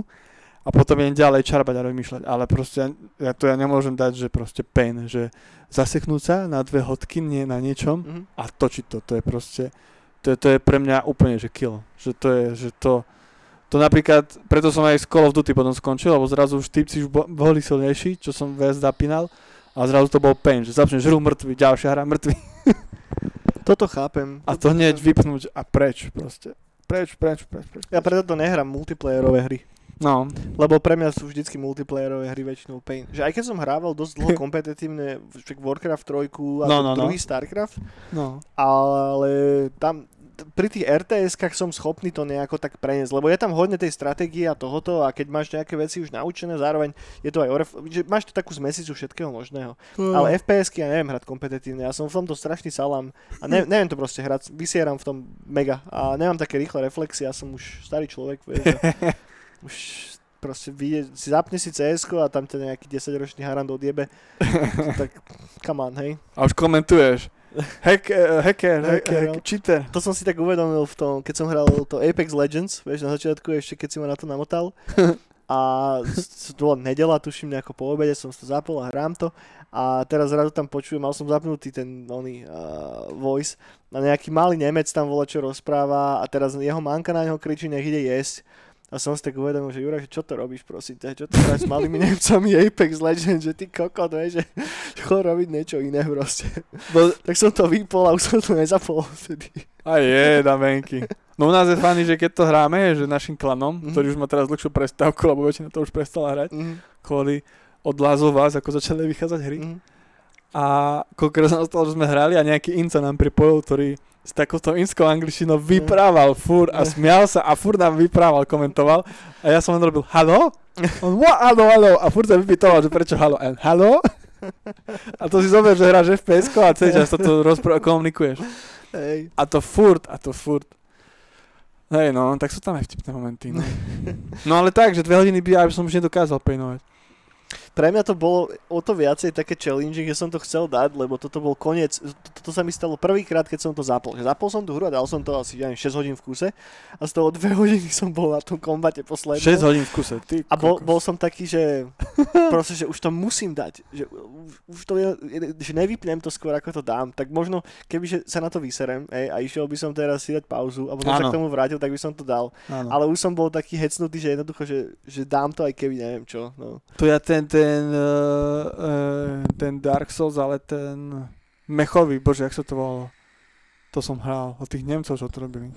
a potom idem ďalej čarbať a rozmýšľať. Ale proste ja, ja to ja nemôžem dať, že proste pain, že zaseknúť sa na dve hodky nie, na niečom Mhm. a točiť to, to je proste, to je, to je pre mňa úplne, že kill. Že to je, že to, to napríklad, preto som aj z Call of Duty potom skončil, lebo zrazu už typci už bo- boli silnejší, čo som viac zapínal a zrazu to bol pain, že začneš hru mŕtvy, ďalšia hra mŕtvy [LAUGHS] Toto chápem. a to hneď vypnúť a preč proste. Preč, preč, preč, preč. Ja preto to nehrám multiplayerové hry. No, Lebo pre mňa sú vždycky multiplayerové hry väčšinou pain. Že aj keď som hrával dosť dlho [LAUGHS] kompetitívne však Warcraft 3 a No, no, no. druhý Starcraft, no. ale tam pri tých RTS-kách som schopný to nejako tak preniesť, lebo je tam hodne tej stratégie a tohoto a keď máš nejaké veci už naučené, zároveň je to aj o ref- že máš tu takú zmesicu všetkého možného. Ale FPS-ky ja neviem hrať kompetitívne, ja som v tomto strašný salám a ne, neviem to proste hrať, vysieram v tom mega a nemám také rýchle reflexie, ja som už starý človek, vieš, [LAUGHS] už proste vyjde, si zapne si cs a tam ťa nejaký 10-ročný harand odjebe, [LAUGHS] tak come on, hej. A už komentuješ. Hack, uh, hacker, Hacker, hacker, no. cheater. To som si tak uvedomil v tom, keď som hral to Apex Legends, vieš, na začiatku ešte, keď si ma na to namotal. [LAUGHS] A to bola nedela, tuším, nejako po obede som to zapol a hrám to. A teraz zrazu tam počujem, mal som zapnutý ten oný uh, voice a nejaký malý Nemec tam vola čo rozpráva a teraz jeho manka na neho kričí, nech ide jesť. A som si tak uvedomil, že Juraj, že čo to robíš, prosím ťa, čo to hráš s malými Nemcami [LAUGHS] Apex Legends, že ty kokot, vieš, že [LAUGHS] chod robiť niečo iné proste. No, [LAUGHS] Tak som to vypol a už som to nezapol vtedy. a je, damenky. No u nás je fany, že keď to hráme, že našim klanom, Mhm. ktorý už má teraz dlhšiu prestávku, lebo väčšina to už prestala hrať, Mm, kvôli od Last of Us, ako začali vychádzať hry. mm. A koľko sa stalo, že sme hrali a nejaký in sa nám pripojil, ktorý s takouto inskou angličtinou vyprával fur a smial sa a fur nám vyprával, komentoval a ja som len robil halo? On what, halo, halo a fur sa vypýtoval, že prečo halo and halo? A to si zober, že hráš fps a celý čas toto rozpr- komunikuješ. Hej. A to furt, a to furt. Hej no, tak sú tam aj vtipné momenty. No, [LAUGHS] no ale tak, že dve hodiny by, aby som už nedokázal pejnovať. Pre mňa to bolo o to viacej také challenging, že som to chcel dať, lebo toto bol koniec. Toto sa mi stalo prvýkrát, keď som to zapol. Že zapol som tú hru a dal som to asi ja neviem, 6 hodín v kuse a z toho 2 [LAUGHS] hodiny som bol na tom kombate poslednom. 6 hodín v kuse, ty A bol, bol som taký, že [LAUGHS] proste, že už to musím dať. Že už, to je, že nevypnem to skôr, ako to dám. Tak možno, kebyže sa na to vyserem ej, a išiel by som teraz si dať pauzu a potom sa k tomu vrátil, tak by som to dal. Áno. Ale už som bol taký hecnutý, že jednoducho, že, že dám to aj keby neviem čo. No. To ja ten, ten, uh, uh, ten Dark Souls, ale ten mechový, bože, jak sa to volalo. To som hral, od tých Nemcov, čo to robili.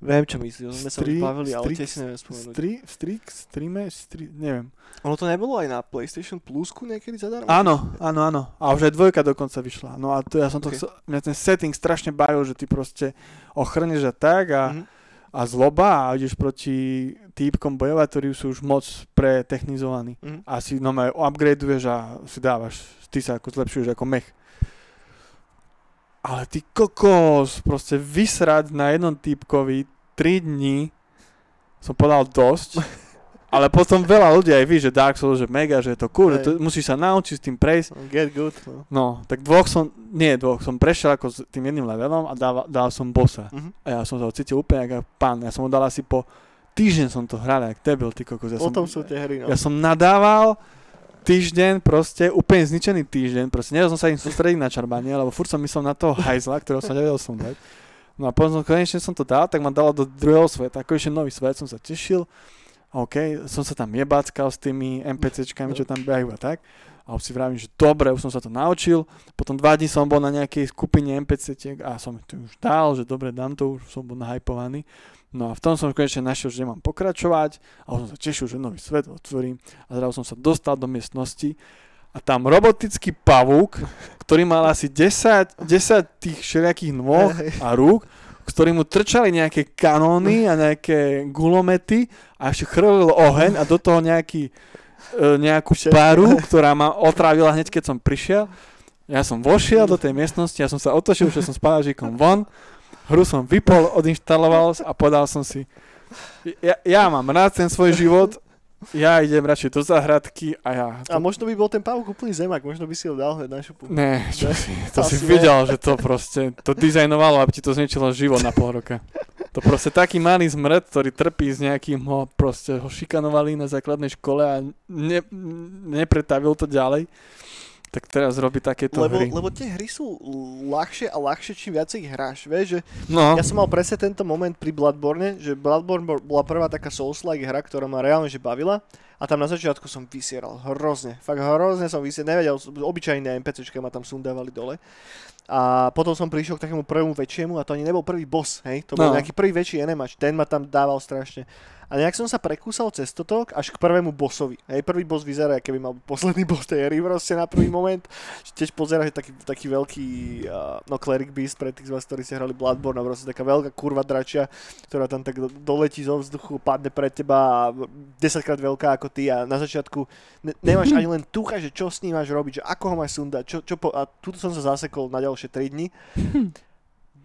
Viem, čo myslíš, sme sa už bavili, ale tiež si neviem spomenúť. Stri, Streame, stri, neviem. Ono to nebolo aj na PlayStation Plusku niekedy zadarmo? Áno, áno, áno. A už aj dvojka dokonca vyšla. No a to ja som to Ok. chcel, mňa ten setting strašne bavil, že ty proste ochrneš a tak a, Mhm. A zloba a ideš proti týpkom bojovať, ktorí sú už moc pretechnizovaní. Mhm. A si no upgradeuješ a si dávaš, ty sa ako zlepšuješ ako mech. Ale ty kokos, proste vysrať na jednom týpkovi 3 dní som podal dosť. [LAUGHS] Ale potom veľa ľudí aj ví, že Dark Souls, že mega, že je to cool, že to, musíš sa naučiť s tým prejsť. Get good. No. No, tak dvoch som, nie dvoch, som prešiel ako s tým jedným levelom a dal, dal som bossa. Mhm. A ja som sa cítil úplne ako pán. Ja som ho dal asi po týždeň som to hral, jak debil, ty kokos. Ja o som, sú tie hry, no. ja som nadával týždeň proste, úplne zničený týždeň, proste nevedel som sa im sústrediť na čarbanie, lebo furt som myslel na toho hajzla, ktorého som nevedel som dať. No a potom som, konečne som to dal, tak ma dalo do druhého sveta, ešte nový svet, som sa tešil. OK, som sa tam jebackal s tými NPCčkami, čo tam behajú a tak. A už si vravím, že dobre, už som sa to naučil. Potom dva dní som bol na nejakej skupine NPCtiek a som to už dal, že dobre, dám to, už som bol nahypovaný. No a v tom som konečne našiel, že mám pokračovať a už som sa tešil, že nový svet otvorím a zrazu som sa dostal do miestnosti a tam robotický pavúk, ktorý mal asi 10, 10 tých všelijakých nôh a rúk, s ktorým mu trčali nejaké kanóny a nejaké gulomety a ešte chrlil oheň a do toho nejaký, e, nejakú paru, ktorá ma otrávila hneď, keď som prišiel. Ja som vošiel do tej miestnosti, ja som sa otočil, že som s padážikom von, hru som vypol, odinštaloval a podal som si. Ja, ja mám rád ten svoj život, ja idem radšej do záhradky a ja... A možno by bol ten pavúk úplný zemak, možno by si ho dal hneď na šupu. Ne, čo si, to si Asi videl, že to proste, to dizajnovalo, aby ti to zničilo život na pol roka. To proste taký malý zmret, ktorý trpí s nejakým, ho proste ho šikanovali na základnej škole a ne, nepretavil to ďalej, tak teraz robí takéto Lebo, hry. lebo tie hry sú ľahšie a ľahšie, čím viacej ich hráš. Vieš, že No, ja som mal presne tento moment pri Bloodborne, že Bloodborne bol- bola prvá taká Souls-like hra, ktorá ma reálne že bavila. A tam na začiatku som vysieral hrozne, fakt hrozne som vysieral, nevedel, obyčajné NPCčka ma tam sundávali dole. A potom som prišiel k takému prvému väčšiemu a to ani nebol prvý boss, hej, to bol No. nejaký prvý väčší enemač, ten ma tam dával strašne. A nejak som sa prekúsal cez toto až k prvému bossovi. Hej, prvý boss vyzerá, keby mal posledný boss tej hry proste na prvý moment. Tiež pozerá, že taký, taký veľký, uh, no Cleric Beast pre tých z vás, ktorí ste hrali Bloodborne, proste taká veľká kurva dračia, ktorá tam tak do- doletí zo vzduchu, padne pred teba a 10 krát veľká ako ty a na začiatku ne- nemáš ani len tucha, že čo s ním máš robiť, že ako ho máš sundať, čo, čo po, a tu som sa zasekol na ďalšie 3 dni. [LAUGHS]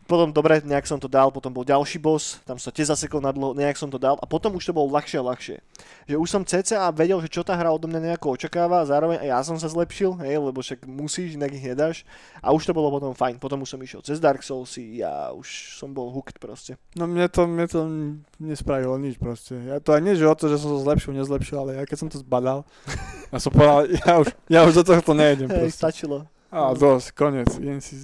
Potom dobre, nejak som to dal, potom bol ďalší boss, tam sa tiež zasekol na dlho, nejak som to dal a potom už to bolo ľahšie a ľahšie. Že už som cca vedel, že čo tá hra odo mňa nejako očakáva a zároveň aj ja som sa zlepšil, hej, lebo však musíš, inak ich nedáš a už to bolo potom fajn. Potom už som išiel cez Dark Soulsy a už som bol hooked proste. No mne to, mne to nespravilo nič proste. Ja to aj nie, že o to, že som to zlepšil, nezlepšil, ale ja keď som to zbadal, [LAUGHS] ja som povedal, ja už, ja už do tohto nejdem Hej, proste. stačilo. A dosť, koniec, idem si,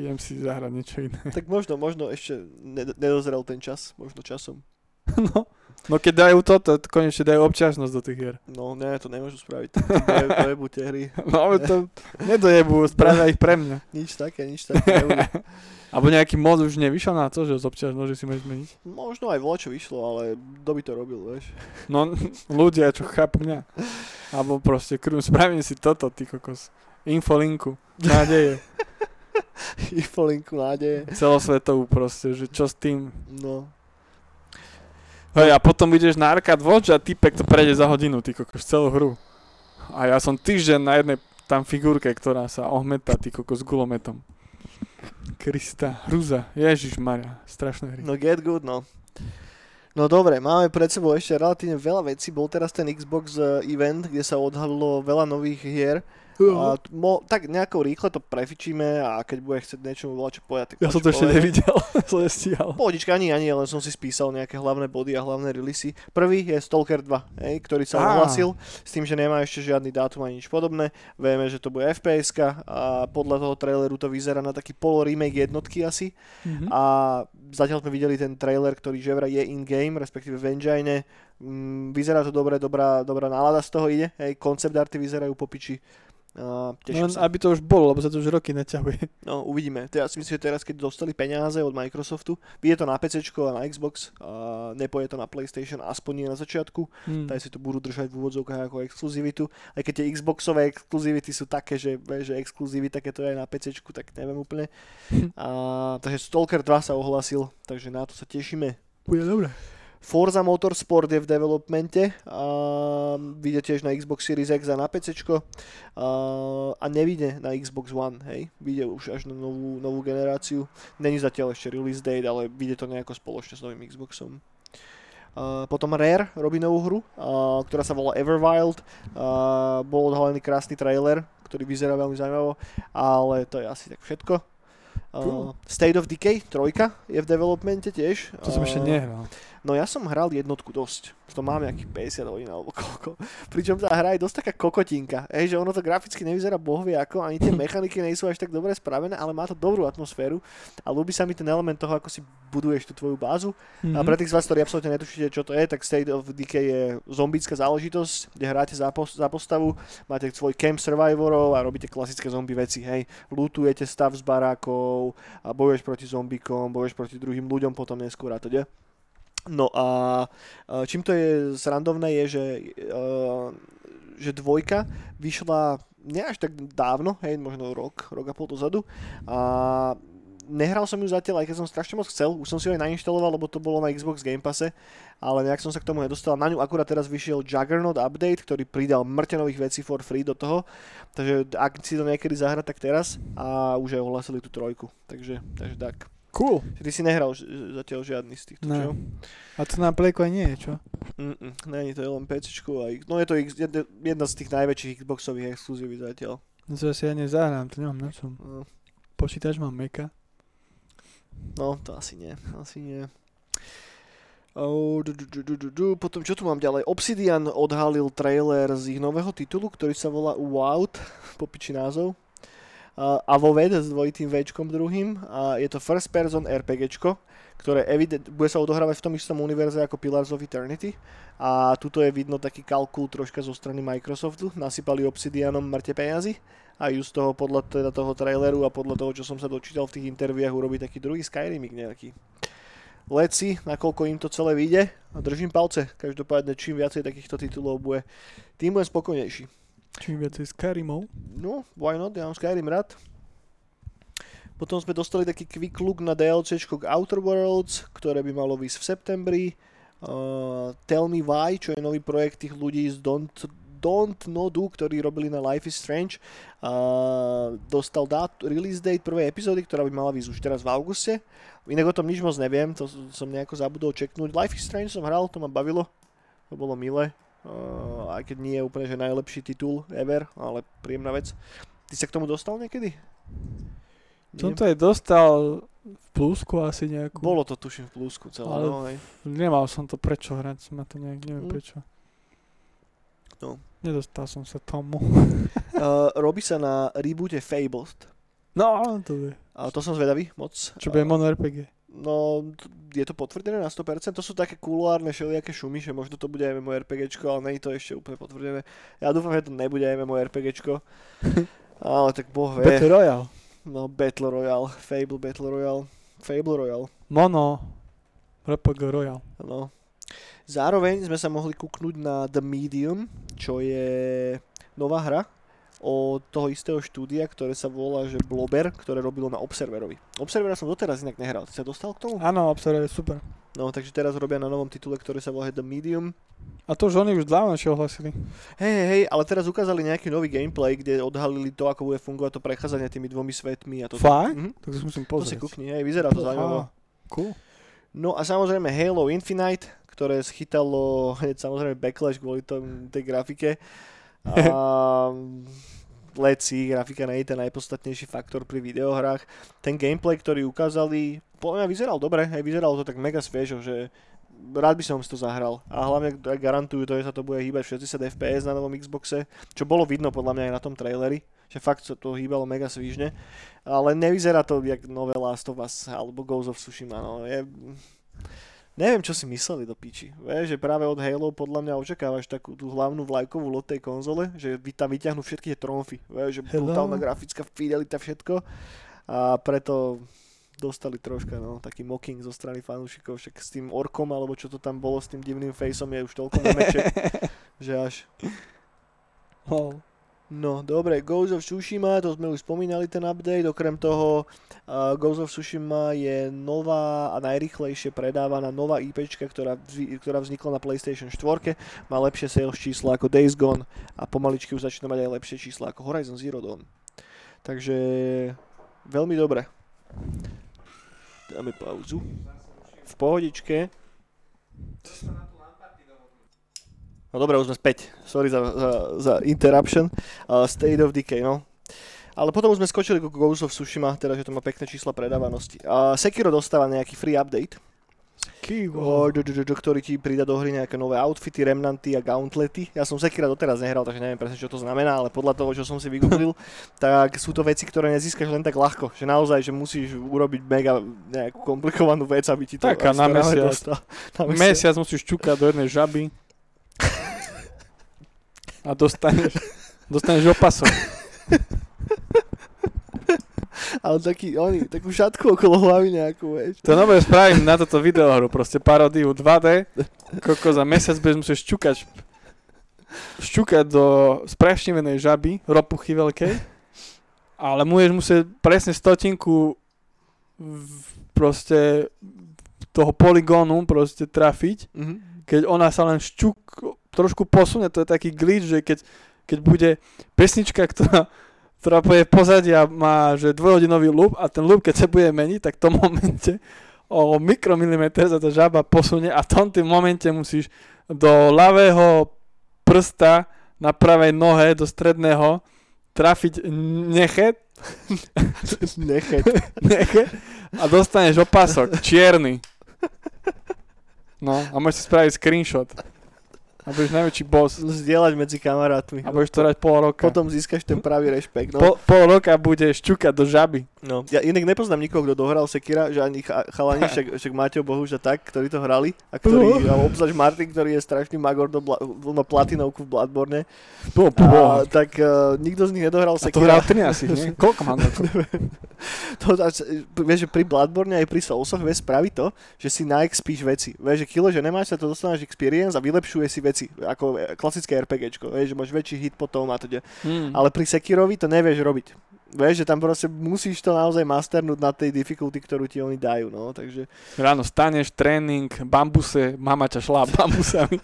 idem si zahrať niečo iné. [LAUGHS] Tak možno, možno ešte ne- nedozrel ten čas, možno časom. [LAUGHS] No, no keď dajú toto, to konečne dajú občasnosť do tých hier. No ne, to nemôžu spraviť. To je, to je buď tie hry. [LAUGHS] No ale to nedojebu, spravia ich pre mňa. Nič také, nič také nebudú. Alebo nejaký mod už nevyšiel na to, že z občasnosti si môžeš zmeniť. Možno aj voľačo vyšlo, ale kto by to robil, vieš. No ľudia, čo chápu mňa. Alebo proste krú, spravím si toto, ty kokos. Infolinku, nádeje, [LAUGHS] Infolinku nádeje. celosvetovú proste, že čo s tým. No. Hej, a potom ideš na Arcade Watch a typek to prejde za hodinu, ty kokos, celú hru. A ja som týždeň na jednej tam figurke, ktorá sa ohmetá, ty kokos, s gulometom. Krista, hruza, Ježiš Maria, strašné hry. No get good, no. No dobre, máme pred sebou ešte relatívne veľa vecí. Bol teraz ten Xbox eh, event, kde sa odhalilo veľa nových hier. A mo, tak nejako rýchle to prefičíme a keď bude chcieť niečomu volať čo povedať, tak Ja som to ešte nevidel, [LAUGHS] som nestíhal. Pohodička, ani, ani, len som si spísal nejaké hlavné body a hlavné releasy. Prvý je Stalker 2, hej, ktorý sa ohlasil s tým, že nemá ešte žiadny dátum ani nič podobné. Vieme, že to bude fps a podľa toho traileru to vyzerá na taký polo remake jednotky asi. Mhm. A zatiaľ sme videli ten trailer, ktorý že je in-game, respektíve v engine. Mm, vyzerá to dobre, dobrá, dobrá nálada z toho ide. Hej, concept arty vyzerajú po piči. Uh, Len sa. aby to už bolo, lebo sa to už roky neťahuje. No, uvidíme. Teraz si myslím, že teraz, keď dostali peniaze od Microsoftu, vyjde to na PC a na Xbox, a nepoje to na PlayStation, aspoň nie na začiatku. Hmm. Tady si to budú držať v úvodzovkách ako exkluzivitu. Aj keď tie Xboxové exkluzivity sú také, že, že exkluzivita, keď to je aj na PC, tak neviem úplne. [LAUGHS] A, takže Stalker 2 sa ohlasil, takže na to sa tešíme. Bude dobré. Forza Motorsport je v developmente a vyjde tiež na Xbox Series X a na PC a, a nevyjde na Xbox One, hej. Vyjde už až na novú, novú generáciu. Není zatiaľ ešte release date, ale vyjde to nejako spoločne s novým Xboxom. Uh, potom Rare robí novú hru, uh, ktorá sa volá Everwild. Uh, bol odhalený krásny trailer, ktorý vyzerá veľmi zaujímavo, ale to je asi tak všetko. Uh. State of Decay 3 je v developmente tiež. To som ešte Uh, nehral. No ja som hral jednotku dosť. To mám nejakých 50 hodín alebo koľko. [LAUGHS] Pričom tá hra je dosť taká kokotinka. Ej, že ono to graficky nevyzerá bohvie ako, ani tie [LAUGHS] mechaniky nie sú až tak dobre spravené, ale má to dobrú atmosféru a ľúbi sa mi ten element toho, ako si buduješ tú tvoju bázu. Mhm. A pre tých z vás, ktorí absolútne netušíte, čo to je, tak State of Decay je zombická záležitosť, kde hráte za, pos- za postavu, máte svoj camp survivorov a robíte klasické zombie veci, hej. Lootujete stav z barákov a bojuješ proti zombikom, bojuješ proti druhým ľuďom potom neskôr a teda. No a a čím to je srandovné je, že, uh, že dvojka vyšla nie až tak dávno, hej, možno rok, rok a pol dozadu. A nehral som ju zatiaľ, aj keď som strašne moc chcel, už som si ju aj nainštaloval, lebo to bolo na Xbox Game Passe, ale nejak som sa k tomu nedostal. Na ňu akurát teraz vyšiel Juggernaut update, ktorý pridal mŕte nových vecí for free do toho, takže ak si to niekedy zahrať, tak teraz. A už aj ohlasili tú trojku, takže, takže tak. Cool. Ty si nehral ž- zatiaľ žiadny z týchto, Ne. čo? A to na Playku aj nie je, čo? Mm-mm, není to je len PC a no je to jedna, z tých najväčších Xboxových exkluzív zatiaľ. No to asi ja nezahrám, to nemám na čom. No, Počítač mám Meka. no to asi nie, asi nie. Oh, du, du, du, du, du, du. Potom čo tu mám ďalej? Obsidian odhalil trailer z ich nového titulu, ktorý sa volá Wout, popiči názov. Uh, Avoved s dvojitým Včkom druhým. A je to first person RPGčko, ktoré evident, bude sa odohrávať v tom istom univerze ako Pillars of Eternity. A tuto je vidno taký kalkul troška zo strany Microsoftu. Nasypali Obsidianom mŕte peniazy a ju z toho podľa teda toho traileru a podľa toho, čo som sa dočítal v tých interviách, urobí taký druhý Skyrimik nejaký. Leci, nakoľko im to celé vyjde a držím palce. Každopádne čím viacej takýchto titulov bude, tým budem spokojnejší. Čím viacej Skyrimov. No, why not, ja mám Skyrim rád. Potom sme dostali taký quick look na DLCčko k Outer Worlds, ktoré by malo výsť v septembri. Uh, Tell Me Why, čo je nový projekt tých ľudí z Don't, Don't Know Do, ktorí robili na Life is Strange. Uh, dostal dát, release date prvej epizódy, ktorá by mala výsť už teraz v auguste. Inak o tom nič moc neviem, to som nejako zabudol čeknúť. Life is Strange som hral, to ma bavilo, to bolo milé. Uh, aj keď nie je úplne že najlepší titul ever, ale príjemná vec. Ty sa k tomu dostal niekedy? Som to aj dostal v plusku asi nejakú. Bolo to tuším v plusku celé, Ale- no hej. Nemal som to prečo hrať, som ma to nejak, neviem Mm. prečo. No. Nedostal som sa tomu. Uh, robí sa na reboote Fabled. No, to je. A to som zvedavý moc. Čo bude A- mono RPG. No, je to potvrdené na 100%. To sú také kulárne všelijaké šumy, že možno to bude aj MMORPGčko, ale nie je to ešte úplne potvrdené. Ja dúfam, že to nebude MMORPGčko. [LAUGHS] ale tak boh vie. Battle Royale. No, Battle Royale. Fable Battle Royale. Fable Royale. Mono RPG Royale. No. Zároveň sme sa mohli kúknúť na The Medium, čo je nová hra od toho istého štúdia, ktoré sa volá že Blober, ktoré robilo na Observerovi. Observera som doteraz inak nehral. Ty sa dostal k tomu? Áno, Observer je super. No, takže teraz robia na novom titule, ktorý sa volá The Medium. A to už oni už dávno ešte ohlasili. Hej, hej, ale teraz ukázali nejaký nový gameplay, kde odhalili to, ako bude fungovať to prechádzanie tými dvomi svetmi a to. Fakt? Mhm. Tak si musím To si pozrieť. kúkni, hej, vyzerá to zaujímavé. Cool. No a samozrejme Halo Infinite, ktoré schytalo hneď samozrejme backlash kvôli tom, tej grafike. A leci, grafika nie je ten najpodstatnejší faktor pri videohrách. Ten gameplay, ktorý ukázali, podľa mňa vyzeral dobre, hej, vyzeralo to tak mega sviežo, že rád by som si to zahral. A hlavne aj garantujú to, že sa to bude hýbať v 60 FPS na novom Xboxe, čo bolo vidno podľa mňa aj na tom traileri, že fakt sa to hýbalo mega svížne. Ale nevyzerá to jak nové Last of Us alebo Ghost of Tsushima, no. Je... Neviem, čo si mysleli do piči. Vieš, že práve od Halo podľa mňa očakávaš takú tú hlavnú vlajkovú loď tej konzole, že vy tam vyťahnú všetky tie tromfy. Vieš, že Hello. brutálna grafická fidelita, všetko. A preto dostali troška, no, taký mocking zo strany fanúšikov, však s tým orkom, alebo čo to tam bolo s tým divným faceom, je už toľko memečiek, [LAUGHS] že až. Lol. No, dobre, Ghost of Tsushima, to sme už spomínali ten update, okrem toho uh, Ghost of Tsushima je nová a najrychlejšie predávaná nová IPčka, ktorá, ktorá vznikla na PlayStation 4, má lepšie sales čísla ako Days Gone a pomaličky už začína mať aj lepšie čísla ako Horizon Zero Dawn. Takže veľmi dobre. Dáme pauzu. V pohodičke. No dobre, už sme späť. Sorry za, za, za interruption. Uh, State of Decay, no. Ale potom už sme skočili ku Ghost of Tsushima, teda že to má pekné čísla predávanosti. Uh, Sekiro dostáva nejaký free update, Kivo. o, do, do, do, do, ktorý ti prida do hry nejaké nové outfity, remnanty a gauntlety. Ja som Sekira doteraz nehral, takže neviem presne, čo to znamená, ale podľa toho, čo som si vygooglil, [LAUGHS] tak sú to veci, ktoré nezískaš len tak ľahko. Že naozaj, že musíš urobiť mega nejakú komplikovanú vec, aby ti to Taká na správne mesiac. dostal. Na Mesiac musíš čukať do jednej žaby. A dostaneš, dostaneš opasok. [LAUGHS] Ale taký, oni, takú šatku okolo hlavy nejakú, vieš. To nové spravím na toto videohru, proste paródiu 2D. Koko za mesiac budeš musieť šťukať šťukať do sprašnevenej žaby, ropuchy veľkej. Ale budeš musieť presne stotinku v- proste toho poligónu proste trafiť Mhm. keď ona sa len šťuk trošku posunie, to je taký glitch, že keď, keď bude pesnička, ktorá, ktorá bude v pozadí a má že dvojhodinový loop a ten loop, keď sa bude meniť, tak v tom momente o mikromilimeter sa tá žaba posunie a v tom tým momente musíš do ľavého prsta na pravej nohe, do stredného, trafiť nechet, [LAUGHS] Nechet. [LAUGHS] nechet a dostaneš opasok, čierny. No a môžeš si spraviť screenshot. A budeš najväčší boss. Zdieľať medzi kamarátmi. A budeš to hrať pol roka. Potom získaš ten pravý rešpekt. No. Po, pol roka budeš čukať do žaby. No, ja inak nepoznám nikoho, kto dohral Sekira, že ani cha- chalani, však, [LAUGHS] však Maťo Bohuž a tak, ktorí to hrali, a ktorí, a obzvlášť Martin, ktorý je strašný magor do bla, no, platinovku v Bloodborne, Po, a, tak uh, nikto z nich nedohral a to Sekira. hral 13 asi, nie? Koľko mám? To, [LAUGHS] vieš, že pri Bloodborne aj pri Soulsoch vieš spraviť to, že si na XPíš veci. Vieš, že kilo, že nemáš sa to dostaneš experience a vylepšuje si veci, ako e, klasické RPGčko, vieš, že máš väčší hit potom a teda. Hmm. Ale pri Sekirovi to nevieš robiť. Vieš, že tam proste musíš to naozaj masternúť na tej difficulty, ktorú ti oni dajú, no, takže... Ráno staneš, tréning, bambuse, mama ťa šla bambusami.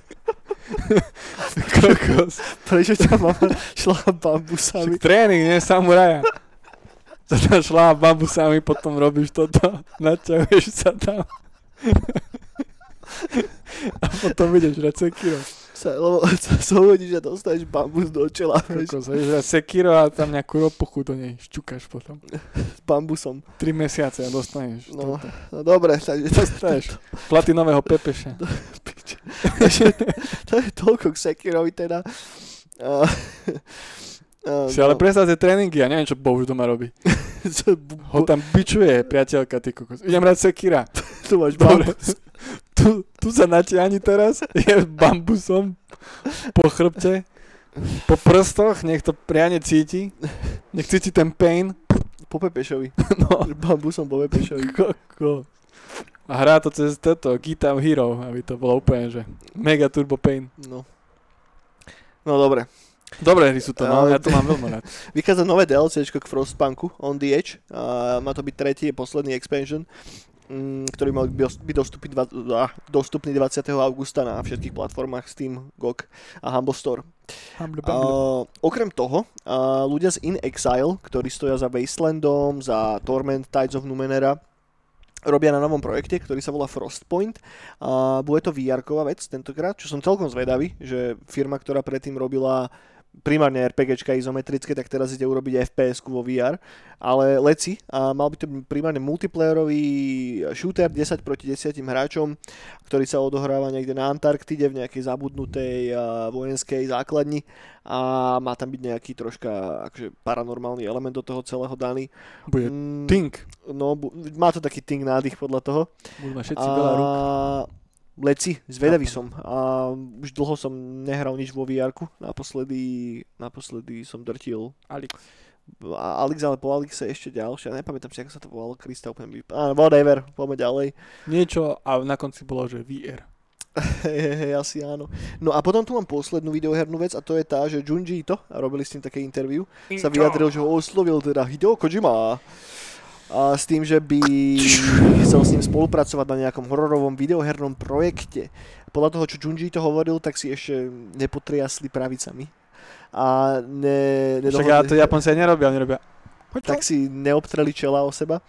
[LAUGHS] Kokos. Prečo ťa mama šla bambusami? Však tréning, nie samuraja. Sa tam šla bambusami, potom robíš toto, naťahuješ sa tam. [LAUGHS] A potom ideš hrať Sekiro. Sa, lebo [LAUGHS] sa zhodíš a dostaneš bambus do čela, Kokos, hrať Sekiro a tam nejakú ropuchu do nej šťukáš potom. s bambusom. 3 mesiace a dostaneš. No, toto. no dobre, takže Dostaneš platinového [LAUGHS] pepeša. to je toľko k Sekirovi teda. Uh, uh, Si ale predstav tie tréningy, ja neviem, čo Bohuž doma robí. [LAUGHS] Ho tam bičuje priateľka, ty kokos. Idem hrať Sekira. tu máš bambus. Tu, tu sa natiahni teraz, je bambusom po chrbte, po prstoch, nech to priane cíti, nech cíti ten pain. Po Pepešovi. [LAUGHS] No, [LAUGHS] Bambusom po Pepešovi. kokos. A hrá to cez toto, Guitar Hero, aby to bolo úplne, že mega turbo pain. No. No dobre. Dobré hry sú to, no, ja to mám veľmi rád. [LAUGHS] Vychádza nové DLCčko k Frostpunku On the Edge. A má to byť tretí, posledný expansion ktorý mal byť dostupný, dostupný 20. augusta na všetkých platformách Steam, GOG a Humble Store. Uh, okrem toho, uh, ľudia z In Exile, ktorí stoja za Wastelandom, za Torment, Tides of Numenera, robia na novom projekte, ktorý sa volá Frostpoint. A bude to vr vec tentokrát, čo som celkom zvedavý, že firma, ktorá predtým robila primárne RPGčka izometrické, tak teraz ide urobiť fps vo VR, ale leci a mal by to byť primárne multiplayerový shooter 10 proti 10 hráčom, ktorý sa odohráva niekde na Antarktide v nejakej zabudnutej a, vojenskej základni a má tam byť nejaký troška akože paranormálny element do toho celého daný. Bude Mm, Tink. No, bu- má to taký ting nádych podľa toho. Budú mať všetci veľa rúk. Leci, zvedavý som. A už dlho som nehral nič vo vr Naposledy, naposledy som drtil Alex. a Alex, ale po Alexe ešte ďalšie. Nepamätám si, ako sa to volalo. Krista úplne. Á, whatever, poďme ďalej. Niečo a na konci bolo, že VR. Hej, [LAUGHS] asi áno. No a potom tu mám poslednú videohernú vec a to je tá, že Junji Ito, a robili s tým také interview, sa vyjadril, že ho oslovil teda Hideo Kojima s tým, že by chcel s ním spolupracovať na nejakom hororovom videohernom projekte. Podľa toho, čo Junji to hovoril, tak si ešte nepotriasli pravicami. A ne, Však ja to nedohodli- Japonci aj nerobia, oni robia. tak si neobtreli čela o seba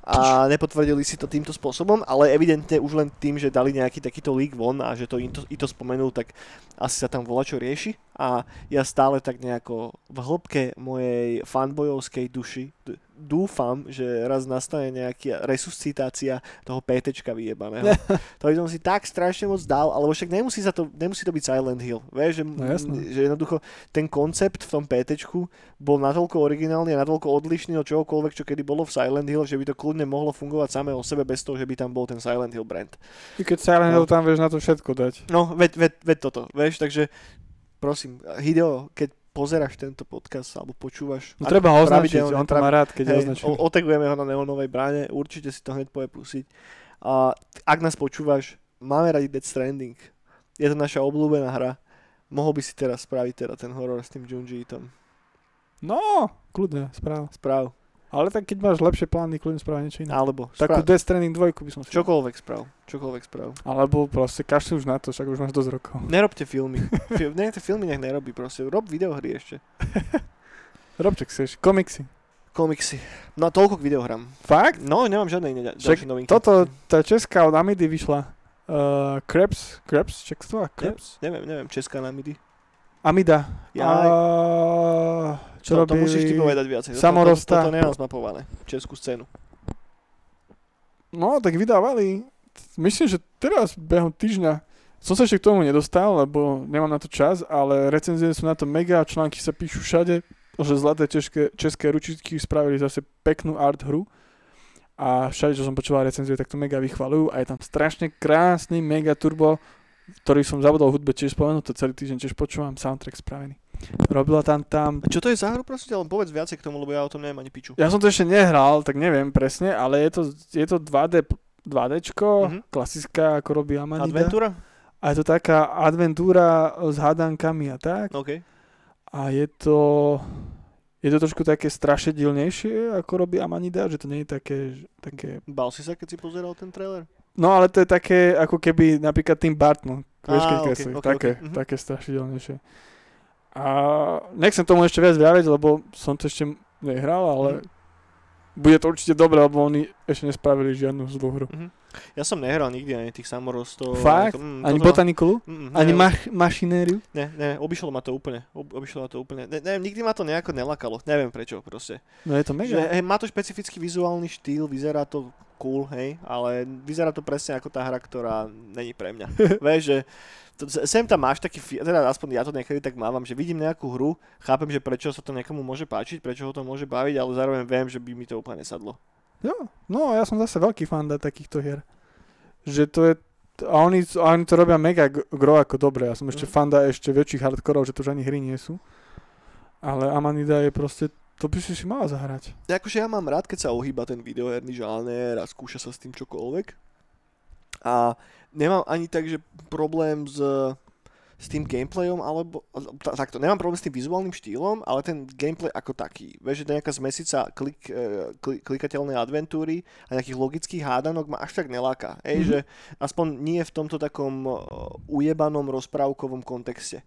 a nepotvrdili si to týmto spôsobom, ale evidentne už len tým, že dali nejaký takýto leak von a že to i to, spomenul, tak asi sa tam volá čo rieši a ja stále tak nejako v hĺbke mojej fanbojovskej duši dúfam, že raz nastane nejaká resuscitácia toho PTčka vyjebaného. [LAUGHS] to by som si tak strašne moc dal, alebo však nemusí, sa to, nemusí to byť Silent Hill. Vieš, že, No jasné. že jednoducho ten koncept v tom PTčku bol natoľko originálny a natoľko odlišný od čohokoľvek, čo kedy bolo v Silent Hill, že by to kľudne mohlo fungovať samé o sebe bez toho, že by tam bol ten Silent Hill brand. I keď Silent No. Hill tam vieš na to všetko dať. No, veď, veď, veď toto, vieš, takže prosím, Hideo, keď pozeráš tento podcast alebo počúvaš, No treba ho označiť, on to má rád, keď hej, označený. o- otagujeme ho na neonovej bráne, určite si to hneď povie pusiť. A ak nás počúvaš, máme radi Dead Stranding. Je to naša obľúbená hra. Mohol by si teraz spraviť teda ten horor s tým Junji Itom. No, kľudne, správ. Správ. Ale tak keď máš lepšie plány, kľudne správ niečo iné. Alebo Takú správ. Death Stranding 2 by som si... Čokoľvek správ. Čokoľvek správ. Alebo proste kašli už na to, však už máš dosť rokov. Nerobte filmy. [LAUGHS] Fi- nech tie filmy nech nerobí proste. Rob videohry ešte. [LAUGHS] Rob, čo chceš. Komiksy. Komiksy. No a toľko k videohrám. Fakt? No, nemám žiadne iné ďalšie novinky. Toto, tá česká od Amidy vyšla. Uh, Krebs, Krebs, čak to Ne, Krebs? neviem, neviem, Česká namidy. Amida. Ja- Uh, čo to, to robili... musíš ty povedať viacej. Samorosta. Toto, toto nemám zmapované. Českú scénu. No, tak vydávali. Myslím, že teraz behom týždňa Som sa ešte k tomu nedostal, lebo nemám na to čas, ale recenzie sú na to mega, články sa píšu všade, že zlaté české, české ručičky spravili zase peknú art hru a všade, čo som počúval recenzie, tak to mega vychvalujú a je tam strašne krásny mega turbo, ktorý som zabudol v hudbe tiež spomenúť, to celý týždeň tiež počúvam, soundtrack spravený. Robila tam tam... A čo to je za hru, prosím ťa, len povedz viacej k tomu, lebo ja o tom neviem ani piču. Ja som to ešte nehral, tak neviem presne, ale je to, je to 2D, 2Dčko, Mhm. klasická, ako robí Amanida. Adventúra? A je to taká adventúra s hádankami a tak. OK. A je to... Je to trošku také strašedilnejšie, ako robí Amanida, že to nie je také, také... Bal si sa, keď si pozeral ten trailer? No ale to je také, ako keby napríklad Tim Burton. Vieš, keď ok, kreslí. ok, také, ok, mhm. také strašidelnejšie. A nechcem tomu ešte viac vyjaviť, lebo som to ešte nehral, ale Mhm. bude to určite dobré, lebo oni ešte nespravili žiadnu zlú hru. Mhm. Ja som nehral nikdy ani tých samorostov. Fakt? Mm, Ani toto- botanikulu? Mm, Ani ne, mach- mašinériu? Ne, ne, obišlo ma to úplne. Ob, obišlo ma to úplne. Ne, neviem, nikdy ma to nejako nelakalo. Neviem prečo proste. No je to Že, mega. hej, má to špecifický vizuálny štýl, vyzerá to cool, hej, ale vyzerá to presne ako tá hra, ktorá není pre mňa. [LAUGHS] Vieš, že to, sem tam máš taký, teda aspoň ja to niekedy tak mávam, že vidím nejakú hru, chápem, že prečo sa to niekomu môže páčiť, prečo ho to môže baviť, ale zároveň viem, že by mi to úplne nesadlo. Jo, no ja som zase veľký fan da takýchto hier. Že to je, a oni, a oni to robia mega gro ako dobre. Ja som ešte Mhm. fanda ešte väčších hardkorov, že to už ani hry nie sú. Ale Amanida je proste, to by si si mala zahrať. Akože ja mám rád, keď sa ohýba ten videoherný žáner a skúša sa s tým čokoľvek. A nemám ani tak, že problém s, s tým gameplayom, alebo ta- takto, nemám problém s tým vizuálnym štýlom, ale ten gameplay ako taký. Vieš, že to nejaká zmesica klik, eh, kli, klikateľnej adventúry a nejakých logických hádanok ma až tak neláka. Ej, Mhm. že aspoň nie v tomto takom eh, ujebanom rozprávkovom kontexte.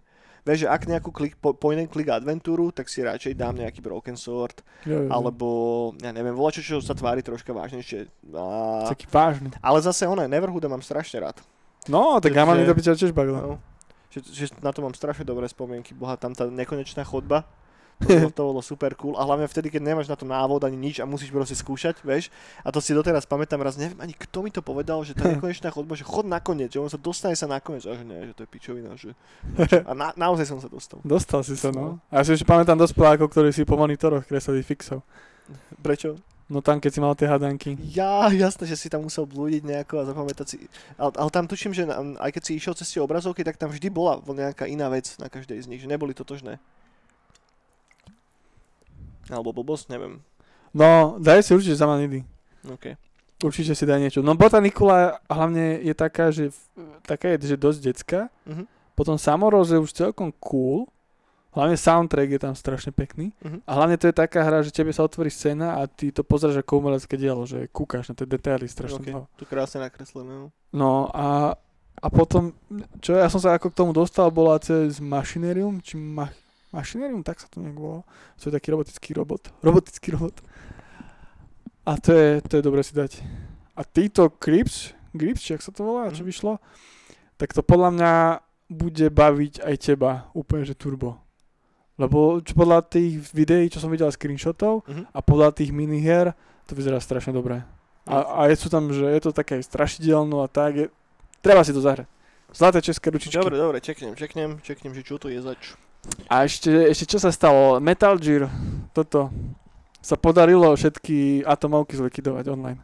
Vieš, že ak nejakú klik, po, point click adventúru, tak si radšej dám nejaký Broken Sword, Jo, jo, jo. alebo ja neviem, volačo, čo sa tvári troška vážnejšie. A... Taký vážny. Ale zase ono, Neverhooda mám strašne rád. No, tak Takže- Amanida by ťa tiež bavila. No. Že, že na to mám strašne dobré spomienky. Boha, tam tá nekonečná chodba. To [LAUGHS] to bolo super cool. A hlavne vtedy, keď nemáš na to návod ani nič a musíš proste skúšať, vieš. A to si doteraz pamätám raz, neviem ani kto mi to povedal, že tá [LAUGHS] nekonečná chodba, že chod nakoniec, že on sa dostane sa nakoniec. A že nie, že to je pičovina. Že... [LAUGHS] A na, naozaj som sa dostal. Dostal si sa, no. A ja si ešte pamätám dospelákov, ktorí si po monitoroch kreslili fixov. Prečo? No tam, keď si mal tie hadanky. Ja, jasné, že si tam musel blúdiť nejako a zapamätať si. Ale, ale tam tuším, že na- aj keď si išiel cez tie obrazovky, tak tam vždy bola nejaká iná vec na každej z nich, že neboli totožné. Alebo blbosť, neviem. No, daj si určite za Amanidy. OK. Určite si daj niečo. No botanikula hlavne je taká, že, taká je, že dosť detská. Mhm. Potom Samoroz je už celkom cool. Hlavne soundtrack je tam strašne pekný. Mhm. A hlavne to je taká hra, že tebe sa otvorí scéna a ty to pozráš ako umelecké dielo, že kúkaš na tie detaily strašne OK. okay. Tu krásne nakreslené. no. No a, a potom, čo ja som sa ako k tomu dostal, bola cez Machinarium, či ma, Machinarium, tak sa to nejak volá. To je taký robotický robot. [LAUGHS] Robotický robot. A to je, to je dobre si dať. A títo Grips, Grips, či ak sa to volá, čo Mhm. vyšlo, tak to podľa mňa bude baviť aj teba úplne, že turbo. Lebo čo podľa tých videí, čo som videl screenshotov Mhm. a podľa tých minihier, to vyzerá strašne dobre. A, a je sú tam, že je to také strašidelno a tak, je, treba si to zahrať. Zlaté české ručičky. Dobre, dobre, čeknem, čeknem, čeknem, že čo to je zač. A ešte, ešte čo sa stalo? Metal Gear, toto, sa podarilo všetky atomovky zlikvidovať online.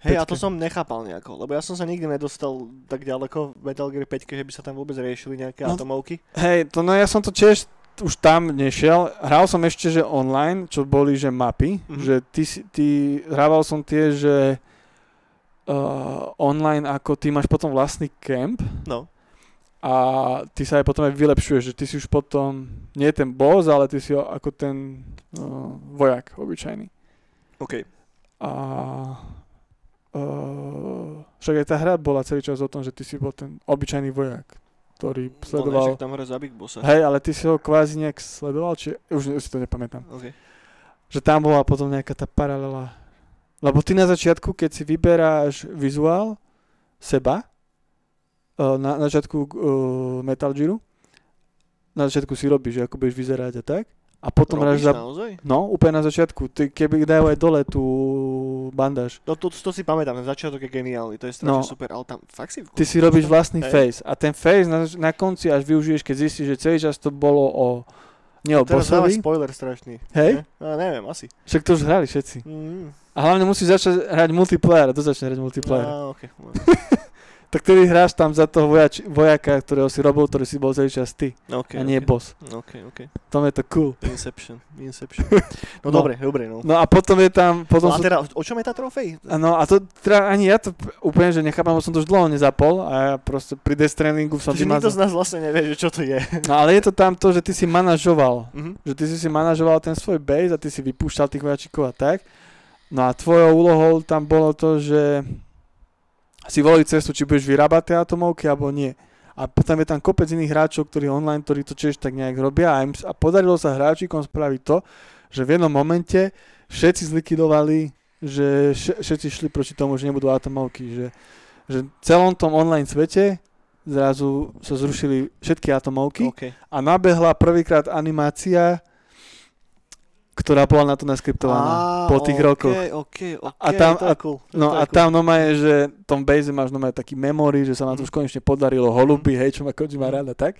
Hej, a to som nechápal nejako, lebo ja som sa nikdy nedostal tak ďaleko v Metal Gear 5, že by sa tam vôbec riešili nejaké No. atomovky. Hej, to no ja som to tiež už tam nešiel. Hral som ešte, že online, čo boli, že mapy, Mhm. že ty, ty, hrával som tie, že uh, online, ako ty máš potom vlastný camp No. a ty sa aj potom aj vylepšuješ, že ty si už potom, nie ten boss, ale ty si ako ten uh, vojak obyčajný. OK. A uh, však aj tá hra bola celý čas o tom, že ty si bol ten obyčajný vojak, ktorý sledoval... však tam hra za Big Bossa. Hej, ale ty si ho kvázi nejak sledoval, či... Už, už si to nepamätám. OK. Že tam bola potom nejaká tá paralela. Lebo ty na začiatku, keď si vyberáš vizuál seba, eh, na, na začiatku uh, Metal Gearu, na začiatku si robíš, ako budeš vyzerať a tak, A potom Robíš za... naozaj? No, úplne na začiatku. Ty, keby dajú aj dole tú bandáž. No to, to si pamätám, ten začiatok je geniálny, to je strašne No. super, ale tam fakt si... Ty si robíš vlastný Hej. face. A ten face na, na konci až využiješ, keď zistíš, že celý čas to bolo o... Nie o Teraz bossovi. spoiler strašný. Hej? Ne? No, neviem, asi. Však to už hrali všetci. Mm. A hlavne musíš začať hrať multiplayer. A to začne hrať multiplayer. Á, okay. [LAUGHS] Tak tedy hráš tam za toho vojač, vojaka, ktorého si robil, ktorý si bol celý čas ty. okay, a nie okay. boss. OK, OK. Tom je to cool. Inception, Inception. [LAUGHS] No, No. dobre, dobre, no. No a potom je tam... No Potom a sú, teda, o čom je tá trofej? no a to teda ani ja to úplne, že nechápam, lebo som to už dlho nezapol a ja proste pri Death Strandingu som Že nikto z nás vlastne nevie, že čo to je. No ale je to tam to, že ty si manažoval. Mhm. Že ty si si manažoval ten svoj base a ty si vypúšťal tých vojačikov a tak. No a tvojou úlohou tam bolo to, že si volili cestu, či budeš vyrábať tie atomovky alebo nie. A potom je tam kopec iných hráčov, ktorí online, ktorí to tiež tak nejak robia a, im, a podarilo sa hráčikom spraviť to, že v jednom momente všetci zlikvidovali, že vš- všetci šli proti tomu, že nebudú atomovky, že, že v celom tom online svete zrazu sa zrušili všetky atomovky OK. a nabehla prvýkrát animácia, ktorá bola na to naskriptovaná po tých okay, rokoch. OK, OK, A tam- je cool. No a cool. tam noma je, že v tom base máš noma taký memory, že sa vám to už konečne podarilo, holuby, hej, čo ma Kojima ráda, tak?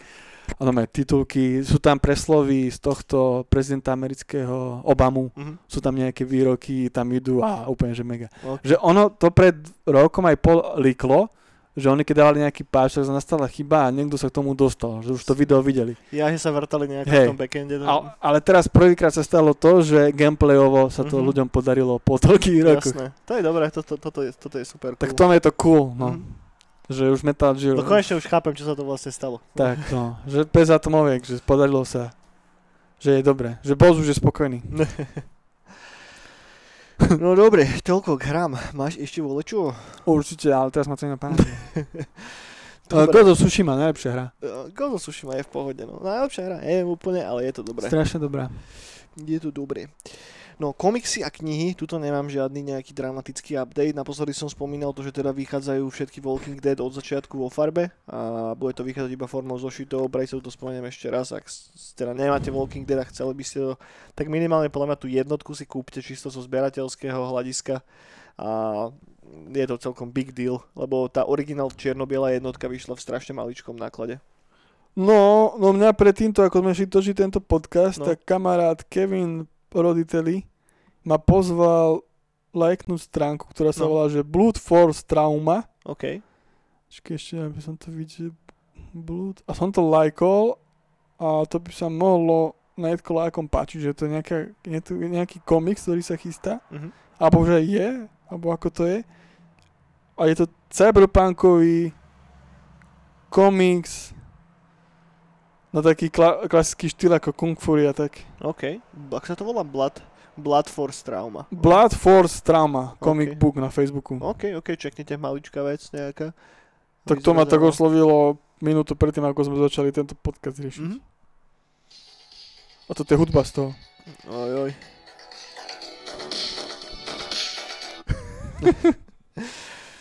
A noma titulky, sú tam preslovy z tohto prezidenta amerického Obamu, Mhm. sú tam nejaké výroky, tam idú a úplne, že mega. OK. Že ono to pred rokom aj pol líklo, že oni keď dávali nejaký páč, tak nastala chyba a niekto sa k tomu dostal, že už to video videli. Ja, že sa vrtali nejak Hej. v tom backende. A, ale teraz prvýkrát sa stalo to, že gameplayovo sa to Mhm. ľuďom podarilo po toľkých rokoch. Jasné. To je dobré, toto, toto, je, toto je super cool. Tak tom je to cool, no. Mhm. Že už Metal Gear... No konečne už chápem, čo sa to vlastne stalo. Tak, no. Že bez atomoviek, že podarilo sa. Že je dobré. Že boss už je spokojný. [LAUGHS] No dobre, toľko k hrám. Máš ešte volečo? Určite, ale teraz ma to nenapadne. [LAUGHS] Dobre. God of Tsushima, najlepšia hra. Uh, Ghost of Tsushima je v pohode, no. Najlepšia hra, neviem úplne, ale je to dobré. Strašne dobrá. Je to dobré. No, komiksy a knihy, tuto nemám žiadny nejaký dramatický update. Naposledy som spomínal to, že teda vychádzajú všetky Walking Dead od začiatku vo farbe a bude to vychádzať iba formou zošitov. Istotu to spomeniem ešte raz, ak teda nemáte Walking Dead a chceli by ste to, tak minimálne podľa mňa tú jednotku si kúpte čisto zo zberateľského hľadiska a je to celkom big deal, lebo tá originál čierno-biela jednotka vyšla v strašne maličkom náklade. No, no mňa pred týmto, ako sme šli točiť tento podcast, No. tak kamarát Kevin Roditelli ma pozval lajknúť stránku, ktorá sa No. volá, že Blood Force Trauma. OK. Počkej, ešte, aby som to videl. Blood. A som to lajkol a to by sa mohlo netko lajkom páčiť, že to je nejaká, nejaký komiks, ktorý sa chystá. Mhm. Alebo že je, alebo ako to je. A je to cyberpunkový komiks na taký kla- klasický štýl ako Kung Fury a tak. OK. Ak sa to volá Blood, Blood Force Trauma. Blood Force Trauma, comic Ok. book na Facebooku. OK, OK, čeknite maličká vec nejaká. tak to ma tak oslovilo minútu predtým, ako sme začali tento podcast riešiť. Mhm. A toto je hudba z toho. Oj, oj. [LAUGHS]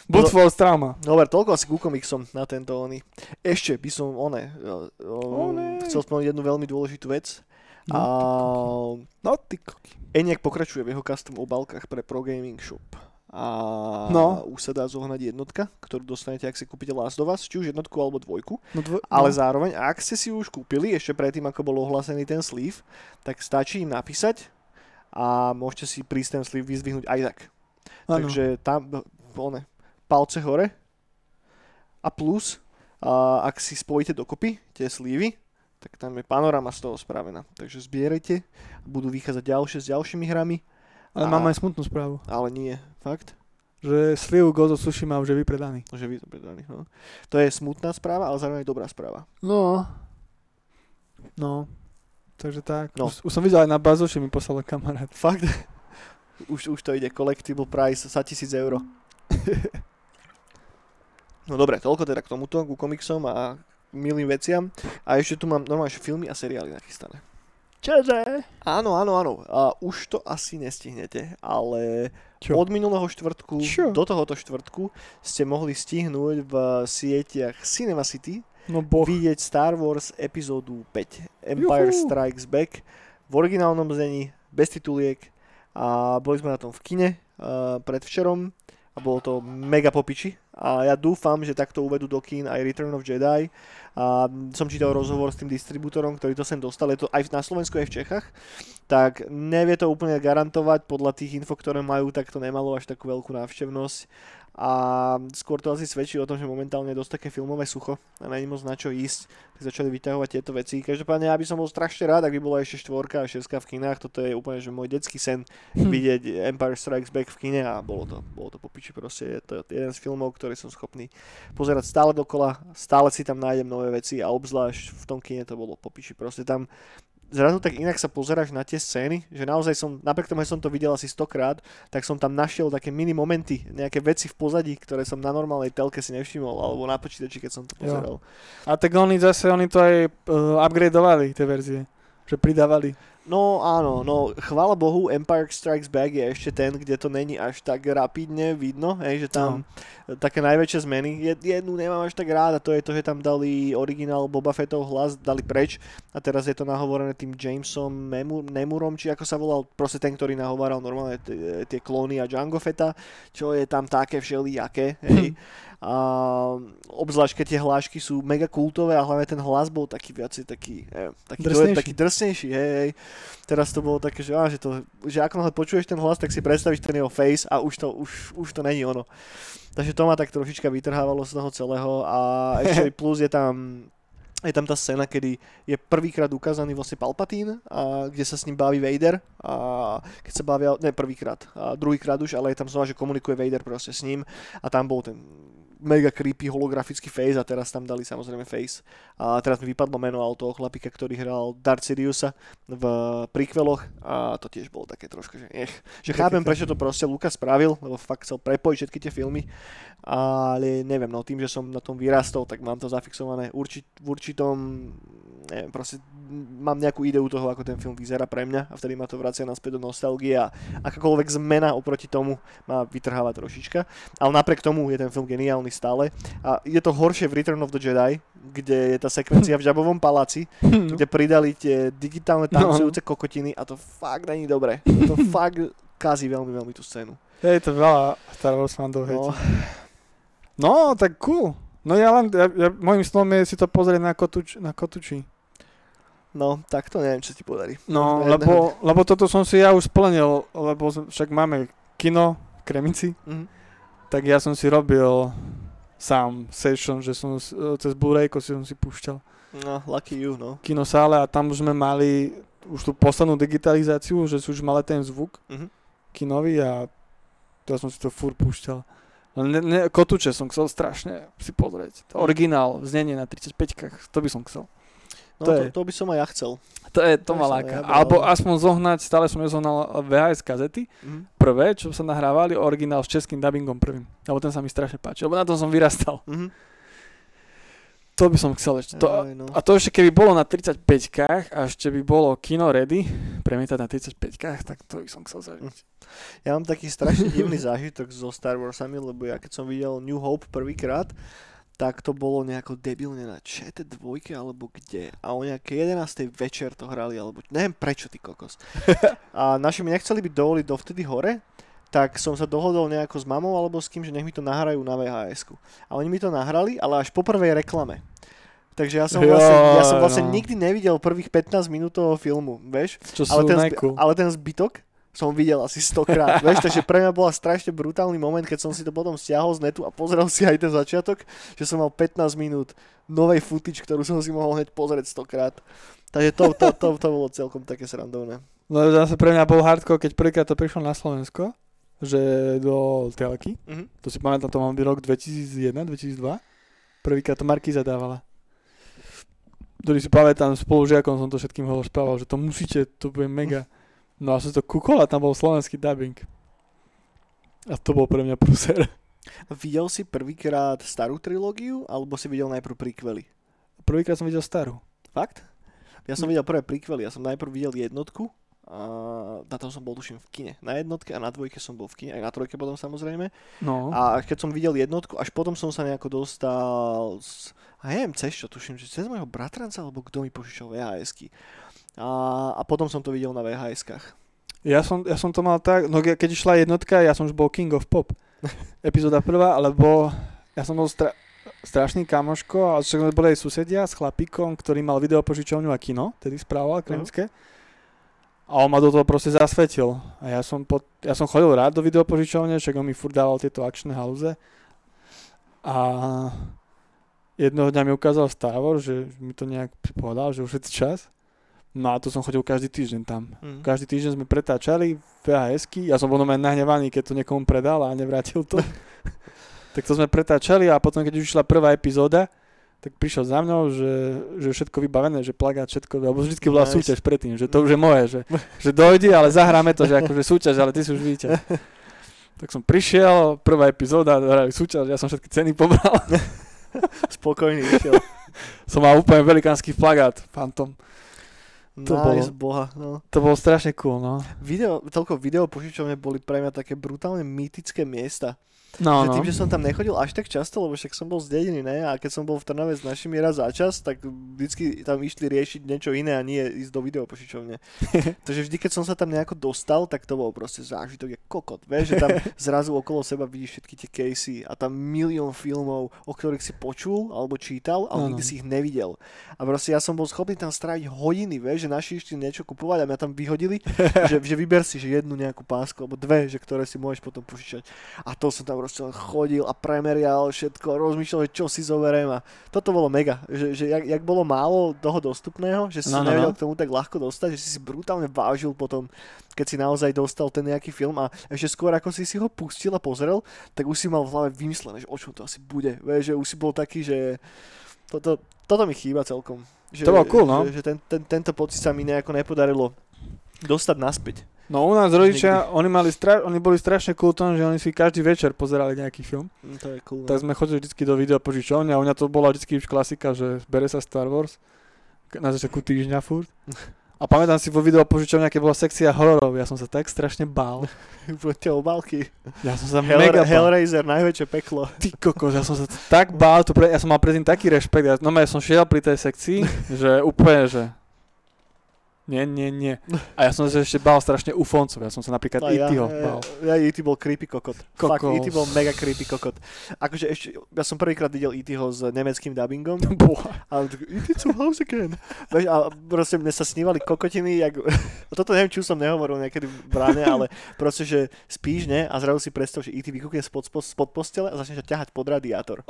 Blood No- Force Trauma. Dobre, toľko asi ku komiksom na tento oný. Ešte by som, one, o, o, One. chcel spomenúť jednu veľmi dôležitú vec. No, A no ty koky. Eniak pokračuje v jeho custom obálkach pre Pro Gaming Shop. A No. už sa dá zohnať jednotka, ktorú dostanete, ak si kúpite Last of Us, či už jednotku alebo dvojku. No dvo- Ale no. zároveň, ak ste si už kúpili, ešte predtým, ako bol ohlásený ten sleeve, tak stačí im napísať a môžete si prísť ten sleeve vyzvihnúť aj tak. Áno. Takže tam, one, palce hore a plus, a ak si spojíte dokopy tie slívy, tak tam je panorama z toho spravená. Takže zbierajte, budú vychádzať ďalšie s ďalšími hrami, Ale a- mám aj smutnú správu. ale nie, fakt, Že Sliv Ghost of Tsushima už je vypredaný. že vy to predaní. No. To je smutná správa, ale zároveň dobrá správa. No. No. Takže tak. No. Už, už som videl aj na Bazoši mi poslal kamarát. Fakt, [LAUGHS] už, už to ide, collectible price za 1000 eur. [LAUGHS] No dobre, toľko teda k tomuto, ku komiksom a milým veciam. A ešte tu mám normálne filmy a seriály nachystané. Čože? Áno, áno, áno. A už to asi nestihnete, ale Čo? od minulého štvrtku Čo? do tohoto štvrtku ste mohli stihnúť v sieťach Cinema City No boh. vidieť Star Wars epizódu 5 Empire Juhu. Strikes Back v originálnom znení, bez tituliek a boli sme na tom v kine uh, predvčerom a bolo to mega popiči. A ja dúfam, že takto uvedú do kín aj Return of Jedi. A som čítal rozhovor s tým distribútorom, ktorý to sem dostal, je to aj na Slovensku, aj v Čechách, tak nevie to úplne garantovať, podľa tých info, ktoré majú, tak to nemalo až takú veľkú návštevnosť a skôr to asi svedčí o tom, že momentálne je dosť také filmové sucho a není moc na čo ísť, tak začali vyťahovať tieto veci. Každopádne ja by som bol strašne rád, ak by bola ešte štvorka a šestka v kinách, toto je úplne že môj detský sen Hm. vidieť Empire Strikes Back v kine a bolo to, bolo to popiči proste, je to jeden z filmov, ktorý som schopný pozerať stále dokola, stále si tam nájdem nové veci a obzvlášť v tom kine to bolo popiči proste tam zrazu tak inak sa pozeráš na tie scény, že naozaj som, napriek tomu, že som to videl asi stokrát, tak som tam našiel také mini momenty, nejaké veci v pozadí, ktoré som na normálnej telke si nevšimol, alebo na počítači, keď som to pozeral. A tak oni zase, oni to aj uh, upgradeovali, tie verzie. Že pridávali. No áno, no chvála Bohu, Empire Strikes Back je ešte ten, kde to není až tak rapidne vidno, hej, že tam no. také najväčšie zmeny. Jed, jednu nemám až tak rád a to je to, že tam dali originál Boba Fettov hlas, dali preč a teraz je to nahovorené tým Jamesom Memur, Nemurom, či ako sa volal, proste ten, ktorý nahováral normálne t- tie klóny a Django Fetta, čo je tam také všelijaké, hej. A obzvlášť, keď tie hlášky sú mega kultové a hlavne ten hlas bol taký viac taký, neviem, taký, Drsnejší. taký drsnejší, hej, hej. Teraz to bolo také, že, á, že, to, že ako náhle počuješ ten hlas, tak si predstavíš ten jeho face a už to, už, už to není ono. Takže to ma tak trošička vytrhávalo z toho celého a [LAUGHS] ešte plus je tam je tam tá scéna, kedy je prvýkrát ukázaný vlastne Palpatín, a kde sa s ním baví Vader a keď sa bavia, ne prvýkrát, a druhýkrát už, ale je tam znova, že komunikuje Vader proste s ním a tam bol ten mega creepy holografický face a teraz tam dali samozrejme face. A teraz mi vypadlo meno ale toho chlapika, ktorý hral Darth Sidiousa v prequeloch a to tiež bolo také trošku, že nech. Že chápem, prečo to proste Lukas spravil, lebo fakt chcel prepojiť všetky tie filmy, ale neviem, no tým, že som na tom vyrastol, tak mám to zafixované určit, v určitom, neviem, proste mám nejakú ideu toho, ako ten film vyzerá pre mňa a vtedy ma to vracia naspäť do nostalgie a akákoľvek zmena oproti tomu ma vytrháva trošička. Ale napriek tomu je ten film geniálny stále. A je to horšie v Return of the Jedi, kde je tá sekvencia v [LAUGHS] Žabovom paláci, No. kde pridali tie digitálne tancujúce kokotiny a to fakt není dobré. [LAUGHS] To fakt kazí veľmi, veľmi tú scénu. Je to veľa Star Wars fandov. No, No. no, tak cool. No ja len, ja, ja, môjim snom je si to pozrieť na, kotuč, na kotuči. no, tak to neviem, čo ti podarí. No, Jedného- lebo, lebo toto som si ja už splnil, lebo však máme kino Kremici, Mhm. tak ja som si robil sám session, že som e, cez Blu-rayko si som si púšťal No, lucky you, no. kinosále a tam už sme mali už tú poslednú digitalizáciu, že sú už mali ten zvuk Mhm. kinový a ja som si to furt púšťal. Ne, ne, kotuče som chcel strašne si pozrieť. To originál, znenie na 35 to by som chcel. No, To to, je- to, by som aj ja chcel. To je To to ma láka. ja. Alebo aspoň zohnať, stále som nezohnal VHS kazety, Mhm. prvé, čo sa nahrávali, originál s českým dubbingom prvým. Lebo ten sa mi strašne páči, lebo na tom som vyrastal. Mhm. To by som chcel ešte. To, Aj, no. a to ešte keby bolo na 35 a ešte by bolo kino ready, premietať na 35 tak to by som chcel zažiť. Ja mám taký strašne divný [LAUGHS] zážitok so Star Warsami, lebo ja keď som videl New Hope prvýkrát, tak to bolo nejako debilne na ČT2 alebo kde. A o nejakej 11. večer to hrali, alebo neviem prečo, ty kokos. [LAUGHS] A naši mi nechceli byť dovoliť dovtedy hore, tak som sa dohodol nejako s mamou alebo s kým, že nech mi to nahrajú na vhs A oni mi to nahrali, ale až po prvej reklame. Takže ja som vlastne, ja som vlastne no. nikdy nevidel prvých 15 minút toho filmu, vieš? Čo ale ten, najcool. ale ten zbytok som videl asi stokrát, vieš, takže pre mňa bola strašne brutálny moment, keď som si to potom stiahol z netu a pozrel si aj ten začiatok, že som mal 15 minút novej footage, ktorú som si mohol hneď pozrieť stokrát. Takže to, to, to, to bolo celkom také srandovné. No zase pre mňa bol hardcore, keď prvýkrát to prišlo na Slovensko, že do telky, Mhm. to si pamätám, to mal byť rok 2001, 2002, prvýkrát to Markíza dávala. Ktorý si pamätám, spolužiakom som to všetkým rozprával, že to musíte, to bude mega. No a som to kúkol a tam bol slovenský dubbing. A to bol pre mňa pruser. Videl si prvýkrát starú trilógiu, alebo si videl najprv prequely? Prvýkrát som videl starú. Fakt? Ja som videl prvé prequely, ja som najprv videl jednotku, a na tom som bol tuším v kine. Na jednotke a na dvojke som bol v kine, aj na trojke potom samozrejme. No. A keď som videl jednotku, až potom som sa nejako dostal z, a neviem cez čo, tuším, že cez môjho bratranca, alebo kto mi požičal VHSky. A, a potom som to videl na VHS-kách. Ja som, ja som to mal tak, no ke- keď išla jednotka, ja som už bol King of Pop. [LAUGHS] Epizóda prvá, lebo ja som bol stra- strašný kamoško a však boli aj susedia s chlapíkom, ktorý mal videopožičovňu a kino, tedy správal klinické. A on ma do toho proste zasvetil. A ja som, pod, ja som chodil rád do videopožičovne, však on mi furt dával tieto akčné halúze. A jednoho dňa mi ukázal Star Wars, že mi to nejak povedal, že už je čas. No a to som chodil každý týždeň tam. Mm. Každý týždeň sme pretáčali VHSky, ja som bol normálne nahnevaný, keď to niekomu predal a nevrátil to. [LAUGHS] tak to sme pretáčali a potom, keď už išla prvá epizóda, tak prišiel za mnou, že, že všetko vybavené, že plagát, všetko, lebo vždycky bola Nice. súťaž predtým, že to už je moje, že, že dojde, ale zahráme to, že akože súťaž, ale ty si už víťaz. [LAUGHS] Tak som prišiel, prvá epizóda, súťaž, ja som všetky ceny pobral. [LAUGHS] Spokojný išiel. som mal úplne velikánsky plagát, Phantom. To nice, bolo- boha. No. To bolo strašne cool, no. Video, toľko video požičovne boli pre mňa také brutálne mýtické miesta. No, že no. tým, že som tam nechodil až tak často, lebo však som bol z dediny, ne? A keď som bol v Trnave s našimi raz za čas, tak vždycky tam išli riešiť niečo iné a nie ísť do videopožičovne. [LAUGHS] Takže vždy, keď som sa tam nejako dostal, tak to bol proste zážitok, je kokot. Vieš, že tam [LAUGHS] zrazu okolo seba vidíš všetky tie casey a tam milión filmov, o ktorých si počul alebo čítal, ale Áno. nikdy si ich nevidel. A proste ja som bol schopný tam stráviť hodiny, vieš, že naši išli niečo kupovať a mňa tam vyhodili, [LAUGHS] že, že vyber si že jednu nejakú pásku alebo dve, že ktoré si môžeš potom požičať. A to som tam proste chodil a premerial všetko, rozmýšľal, čo si zoberiem a toto bolo mega, že, že jak, jak bolo málo toho dostupného, že si no, no, nevedel no. k tomu tak ľahko dostať, že si si brutálne vážil potom, keď si naozaj dostal ten nejaký film a ešte skôr ako si si ho pustil a pozrel, tak už si mal v hlave vymyslené, že o čom to asi bude, vieš, že už si bol taký, že toto, toto mi chýba celkom. Že, To bolo cool, no. Že, že ten, ten, tento pocit sa mi nejako nepodarilo dostať naspäť. No u nás rodičia, oni, mali stra- oni boli strašne cool tom, že oni si každý večer pozerali nejaký film. Mm, To je cool. Tak sme chodili vždy do videopožičovne a u mňa to bola vždy už klasika, že bere sa Star Wars na začiatku týždňa furt. [LAUGHS] A pamätám si vo videopožičovne, keď bola sekcia hororov, ja som sa tak strašne bál. [LAUGHS] no. Tie obálky. Ja som sa Hell, mega bál. Hellraiser, najväčšie peklo. Ty kokos, ja som sa tak bál, to pre, ja som mal predtým taký rešpekt, ja, no ja som šiel pri tej sekcii, [LAUGHS] že úplne, že nie, nie, nie. A ja som sa ešte bál strašne ufoncov, ja som sa napríklad ja, E.T.ho ja, bál. ja, E.T. bol creepy kokot. Fakt, Kokos. E.T. bol mega creepy kokot. Akože ešte, ja som prvýkrát videl E.T.ho s nemeckým dubbingom. [LAUGHS] Boha. A on tak, E.T. to house again. A proste mne sa snívali kokotiny, jak... [LAUGHS] Toto neviem, či som nehovoril niekedy v bráne, ale proste, že spíš, ne? A zrazu si predstav, že E.T. vykúkne spod, spod, postele a začne ťa ťahať pod radiátor.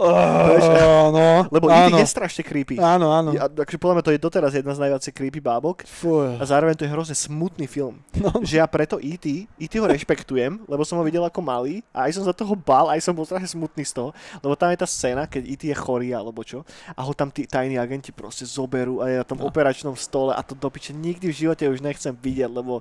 Vieš? no, Lebo E.T. áno, je strašne creepy. áno, áno. A, takže podľa mňa to je doteraz jedna z najviac creepy bábok. Fuj. A zároveň to je hrozne smutný film. No, Že ja preto E.T. E.T. ho rešpektujem, lebo som ho videl ako malý a aj som za toho bál, aj som bol strašne smutný z toho, lebo tam je tá scéna, keď E.T. je chorý alebo čo a ho tam tí tajní agenti proste zoberú a je na tom No. operačnom stole a to do piče nikdy v živote už nechcem vidieť, lebo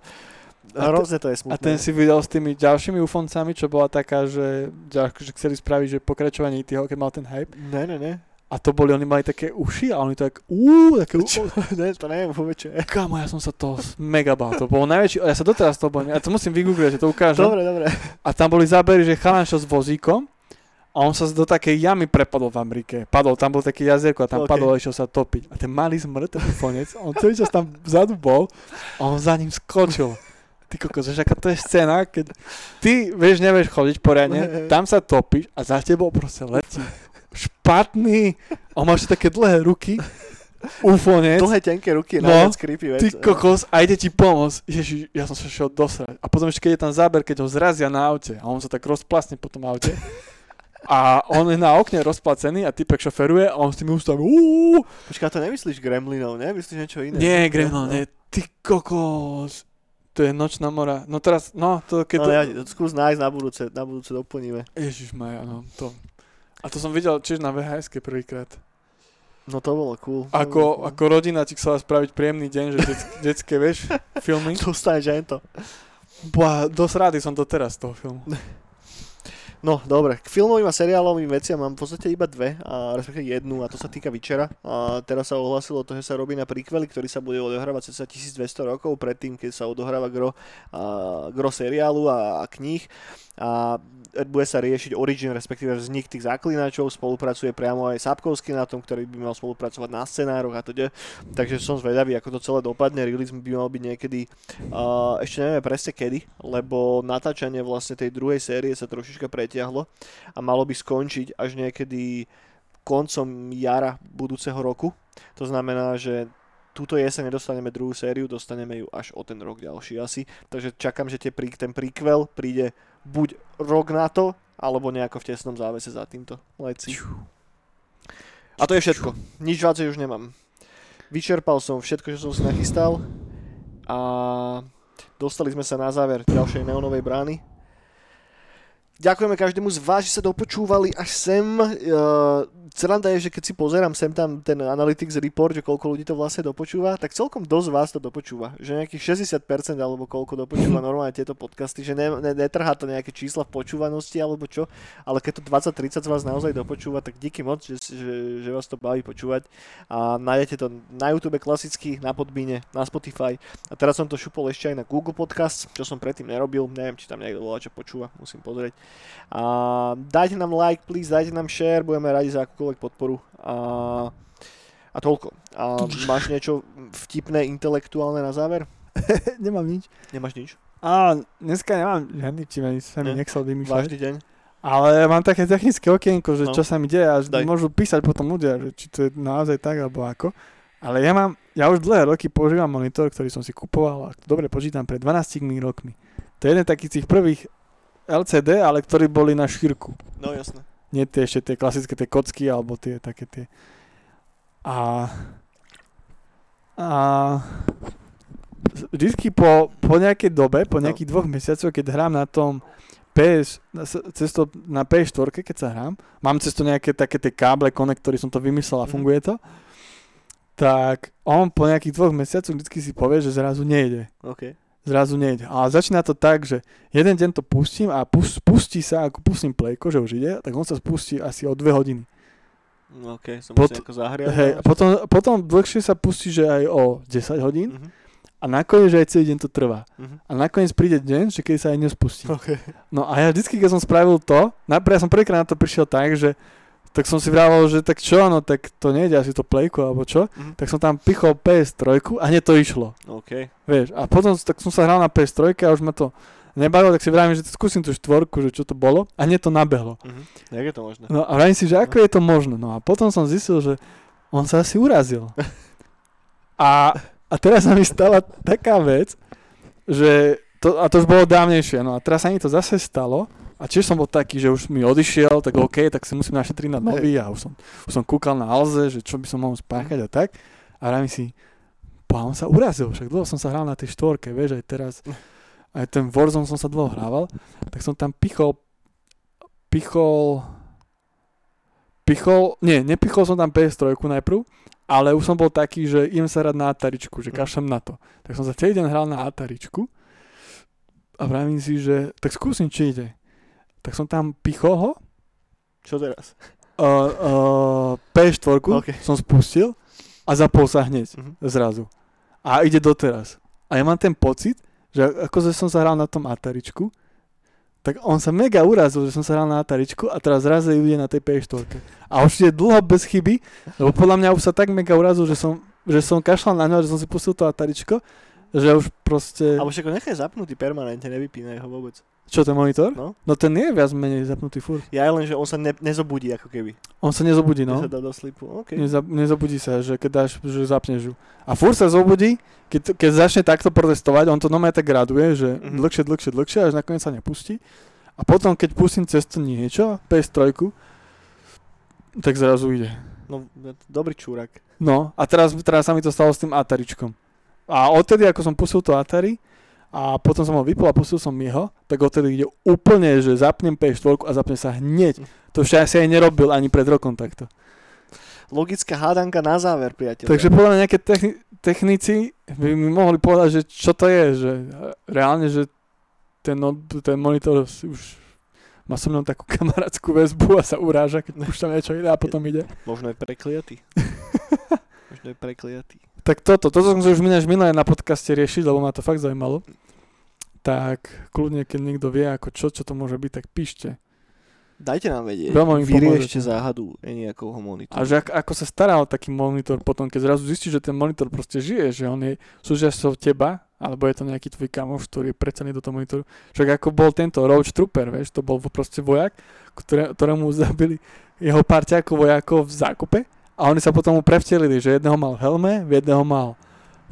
hrozne to je smutné. a ten si videl s tými ďalšími ufoncami, čo bola taká, že, že chceli spraviť, že pokračovanie tého, keď mal ten hype. Ne, ne, ne. A to boli, oni mali také uši a oni tak, uú, také Čo? [LAUGHS] ne, to neviem vôbec čo je. Kámo, ja som sa to mega bál. To bolo najväčší, ja sa doteraz to bojím. Ja to musím vygoogliť, že to ukážem. Dobre, dobre. A tam boli zábery, že chalan s vozíkom a on sa do takej jamy prepadol v Amerike. Padol, tam bol také jazierko a tam Ok. okay. padol a išiel sa topiť. A ten malý zmrt, ten ufonec, on celý čas tam vzadu bol a on za ním skočil. Ty kokos, vieš, aká to je scéna, keď ty, vieš, nevieš chodiť poriadne, [LAUGHS] tam sa topíš a za tebou proste letí špatný, a on má také dlhé ruky, ufonec, Dlhé tenké ruky No, najviac creepy vec. Ty kokos, a ide ti pomôcť. Ježiš, ja som sa šiel dosrať. A potom ešte, keď je tam záber, keď ho zrazia na aute a on sa tak rozplasne po tom aute. A on je na okne rozplacený a typek šoferuje a on s tými ústami uú, Počkaj, to nemyslíš Gremlinov, ne? Myslíš niečo iné? Nie, Gremlin, nie. Ty kokos. To je nočná mora. No teraz, no to keď No, to... ja, skús nájsť na budúce, na budúce doplníme. Ježiš Maja, no to. A to som videl tiež na vhs prvýkrát. No to bolo cool. To bolo Ako, cool. ako rodina ti chcela spraviť príjemný deň, že detské, [LAUGHS] detské vieš, filmy. [LAUGHS] Dostaneš aj to. Boha, dosť rády som to teraz z toho filmu. [LAUGHS] No, dobre. K filmovým a seriálovým veciam mám v podstate iba dve, a respektíve jednu, a to sa týka Vyčera. A teraz sa ohlasilo to, že sa robí na príkveli, ktorý sa bude odohrávať cca 1200 rokov predtým, keď sa odohráva gro, a, gro seriálu a, a kníh. A bude sa riešiť origin, respektíve vznik tých zaklinačov, spolupracuje priamo aj Sapkovský na tom, ktorý by mal spolupracovať na scenároch a teda. Takže som zvedavý, ako to celé dopadne. Release by mal byť niekedy, uh, ešte nevieme presne kedy, lebo natáčanie vlastne tej druhej série sa trošička pretiahlo a malo by skončiť až niekedy koncom jara budúceho roku. To znamená, že túto jeseň nedostaneme druhú sériu, dostaneme ju až o ten rok ďalší asi. Takže čakám, že tie, ten prequel príde buď rok na to, alebo nejako v tesnom závese za týmto. Leci. A to je všetko. Nič viacej už nemám. Vyčerpal som všetko, čo som si nachystal a dostali sme sa na záver ďalšej neonovej brány. Ďakujeme každému z vás, že sa dopočúvali až sem. Uh, Sranda je, že keď si pozerám sem tam ten Analytics report, že koľko ľudí to vlastne dopočúva, tak celkom dosť vás to dopočúva. Že nejakých 60% alebo koľko dopočúva [LAUGHS] normálne tieto podcasty, že ne, ne, netrhá to nejaké čísla v počúvanosti alebo čo, ale keď to 20-30 z vás naozaj dopočúva, tak díky moc, že, že, že vás to baví počúvať. A nájdete to na YouTube klasicky, na Podbíne, na Spotify. A teraz som to šupol ešte aj na Google Podcast, čo som predtým nerobil. Neviem, či tam niekto volá, čo počúva, musím pozrieť. A dajte nám like, please, dajte nám share, budeme radi za akúkoľvek podporu. A, a toľko. A máš niečo vtipné, intelektuálne na záver? [LAUGHS] Nemám nič. Nemáš nič? A dneska nemám žiadny vtip, ani sa mi Ne? nechcel vymýšľať. Vážny deň? Ale mám také technické okienko, že No. čo sa mi deje a Daj. môžu písať potom ľudia, že či to je naozaj tak alebo ako. Ale ja mám, ja už dlhé roky používam monitor, ktorý som si kupoval a dobre počítam pred 12 rokmi. To je jeden taký z tých prvých LCD, ale ktorí boli na šírku. No jasné. Nie tie ešte tie klasické tie kocky alebo tie také tie. A a vždycky po, po nejakej dobe, po No. nejakých dvoch mesiacoch, keď hrám na tom PS, na- s- cez to, na PS4, keď sa hrám, mám cez to nejaké také tie káble, konektory, som to vymyslel a Mhm. funguje to, tak on po nejakých dvoch mesiacoch vždycky si povie, že zrazu nejde. OK. Zrazu nejde. Ale začína to tak, že jeden deň to pustím a pus, pustí sa, ako pustím plejko, že už ide, tak on sa spustí asi o dve hodiny. No, OK, som Pot- nejako zahrial. Hej, a potom, potom dlhšie sa pustí, že aj o 10 hodín Mhm. a nakoniec, že aj celý deň to trvá. Mhm. A nakoniec príde deň, že keď sa aj nespustí. OK. No a ja vždycky, keď som spravil to, najprv ja som prvýkrát na to prišiel tak, že tak som si vravel, že tak čo, no tak to nejde asi to plejko alebo čo, Mhm. tak som tam pichol PS3 a hneď to išlo. OK. Vieš, a potom tak som sa hral na PS3 a už ma to nebavilo, tak si vravím, že skúsim tú štvorku, že čo to bolo a hneď to nabehlo. Mhm. Jak je to možné? No a vravím si, že ako je to možné. No a potom som zistil, že on sa asi urazil. [LAUGHS] A, a teraz sa mi stala taká vec, že to, a to už bolo dávnejšie, no a teraz sa mi to zase stalo a tiež som bol taký, že už mi odišiel, tak OK, tak si musím našetriť na nový a už som, už som kúkal na Alze, že čo by som mohol spáchať a tak. A vravím si, a on sa urazil, však dlho som sa hral na tej štvorke, vieš, aj teraz, aj ten Warzone som sa dlho hrával, tak som tam pichol, pichol, pichol, nie, nepichol som tam PS3 najprv, ale už som bol taký, že idem sa hrať na Ataričku, že kašlem na to. Tak som sa celý deň hral na Ataričku a vravím si, že tak skúsim, či ide. Tak som tam pichol ho, Čo teraz? uh, uh, PS4 OK. som spustil a zapol sa hneď Mhm. zrazu. A ide doteraz. A ja mám ten pocit, že akože som sa hral na tom Ataričku, tak on sa mega urazil, že som sa hral na Ataričku a teraz zrazu ide na tej PS4. A už je dlho bez chyby, lebo podľa mňa už sa tak mega urazil, že som, že som kašľal na ňo, že som si pustil to Ataričko, že už proste... Alebo však ho nechaj zapnutý permanentne, nevypínaj ho vôbec. Čo, ten monitor? No. No ten nie je viac menej zapnutý furt. Ja len, že on sa ne, nezobudí ako keby. On sa nezobudí, No. no. sa dá do slipu. OK. Neza, nezobudí sa, že keď dáš, že zapneš ju. A furt sa zobudí, keď, keď začne takto protestovať, on to normálne tak graduje, že Mhm. mm-hmm. dlhšie, dlhšie, dlhšie, až nakoniec sa nepustí. A potom, keď pustím cez to niečo, PS3, tak zrazu ide. No, dobrý čúrak. No, a teraz, teraz sa mi to stalo s tým Ataričkom. A odtedy, ako som pustil to Atari, a potom som ho vypol a pustil som jeho, tak odtedy ide úplne, že zapnem PS4 a zapne sa hneď. To už asi aj nerobil ani pred rokom takto. Logická hádanka na záver, priateľ. Takže podľa mňa nejaké techni- technici by mi mohli povedať, že čo to je, že reálne, že ten, ten monitor už má so mnou takú [LAUGHS] kamarátskú väzbu a sa uráža, keď púšťam niečo iné a potom ide. Možno je prekliatý. [LAUGHS] Možno je prekliatý. Tak toto, toto som si už minulé na podcaste riešiť, lebo ma to fakt zaujímalo. Tak kľudne, keď niekto vie, ako čo, čo to môže byť, tak píšte. Dajte nám vedieť. Veľmi mi Vyriešte záhadu nejakého monitoru. A že ak, ako sa stará o taký monitor potom, keď zrazu zistíš, že ten monitor proste žije, že on je súčasťou teba, alebo je to nejaký tvoj kamoš, ktorý je precený do toho monitoru. Však ako bol tento Roach Trooper, vieš, to bol proste vojak, ktoré, ktorému zabili jeho parťákov vojakov v zákupe a oni sa potom prevtelili, že jedného mal helme, jedného mal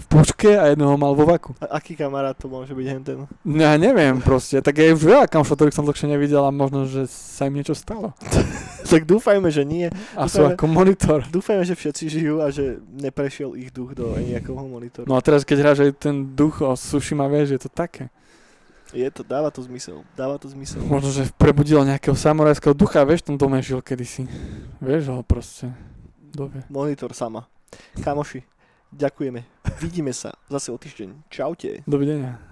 v puške a jedného mal vo vaku. A aký kamarát to môže byť henten? No Ja neviem proste, tak je už veľa kamošov, ktorých som dlhšie nevidel a možno, že sa im niečo stalo. [LAUGHS] tak dúfajme, že nie. A sú ako monitor. Dúfajme, že všetci žijú a že neprešiel ich duch do nejakého monitoru. No a teraz keď hráš aj ten duch o Sushima, vieš, je to také. Je to, dáva to zmysel. Dáva to zmysel. Možno, že prebudilo nejakého samurajského ducha, vieš, v tom dome žil kedysi. Vieš ho proste. Dovie. Monitor sama. Kamoši, ďakujeme. Vidíme sa zase o týždeň. Čaute. Dovidenia.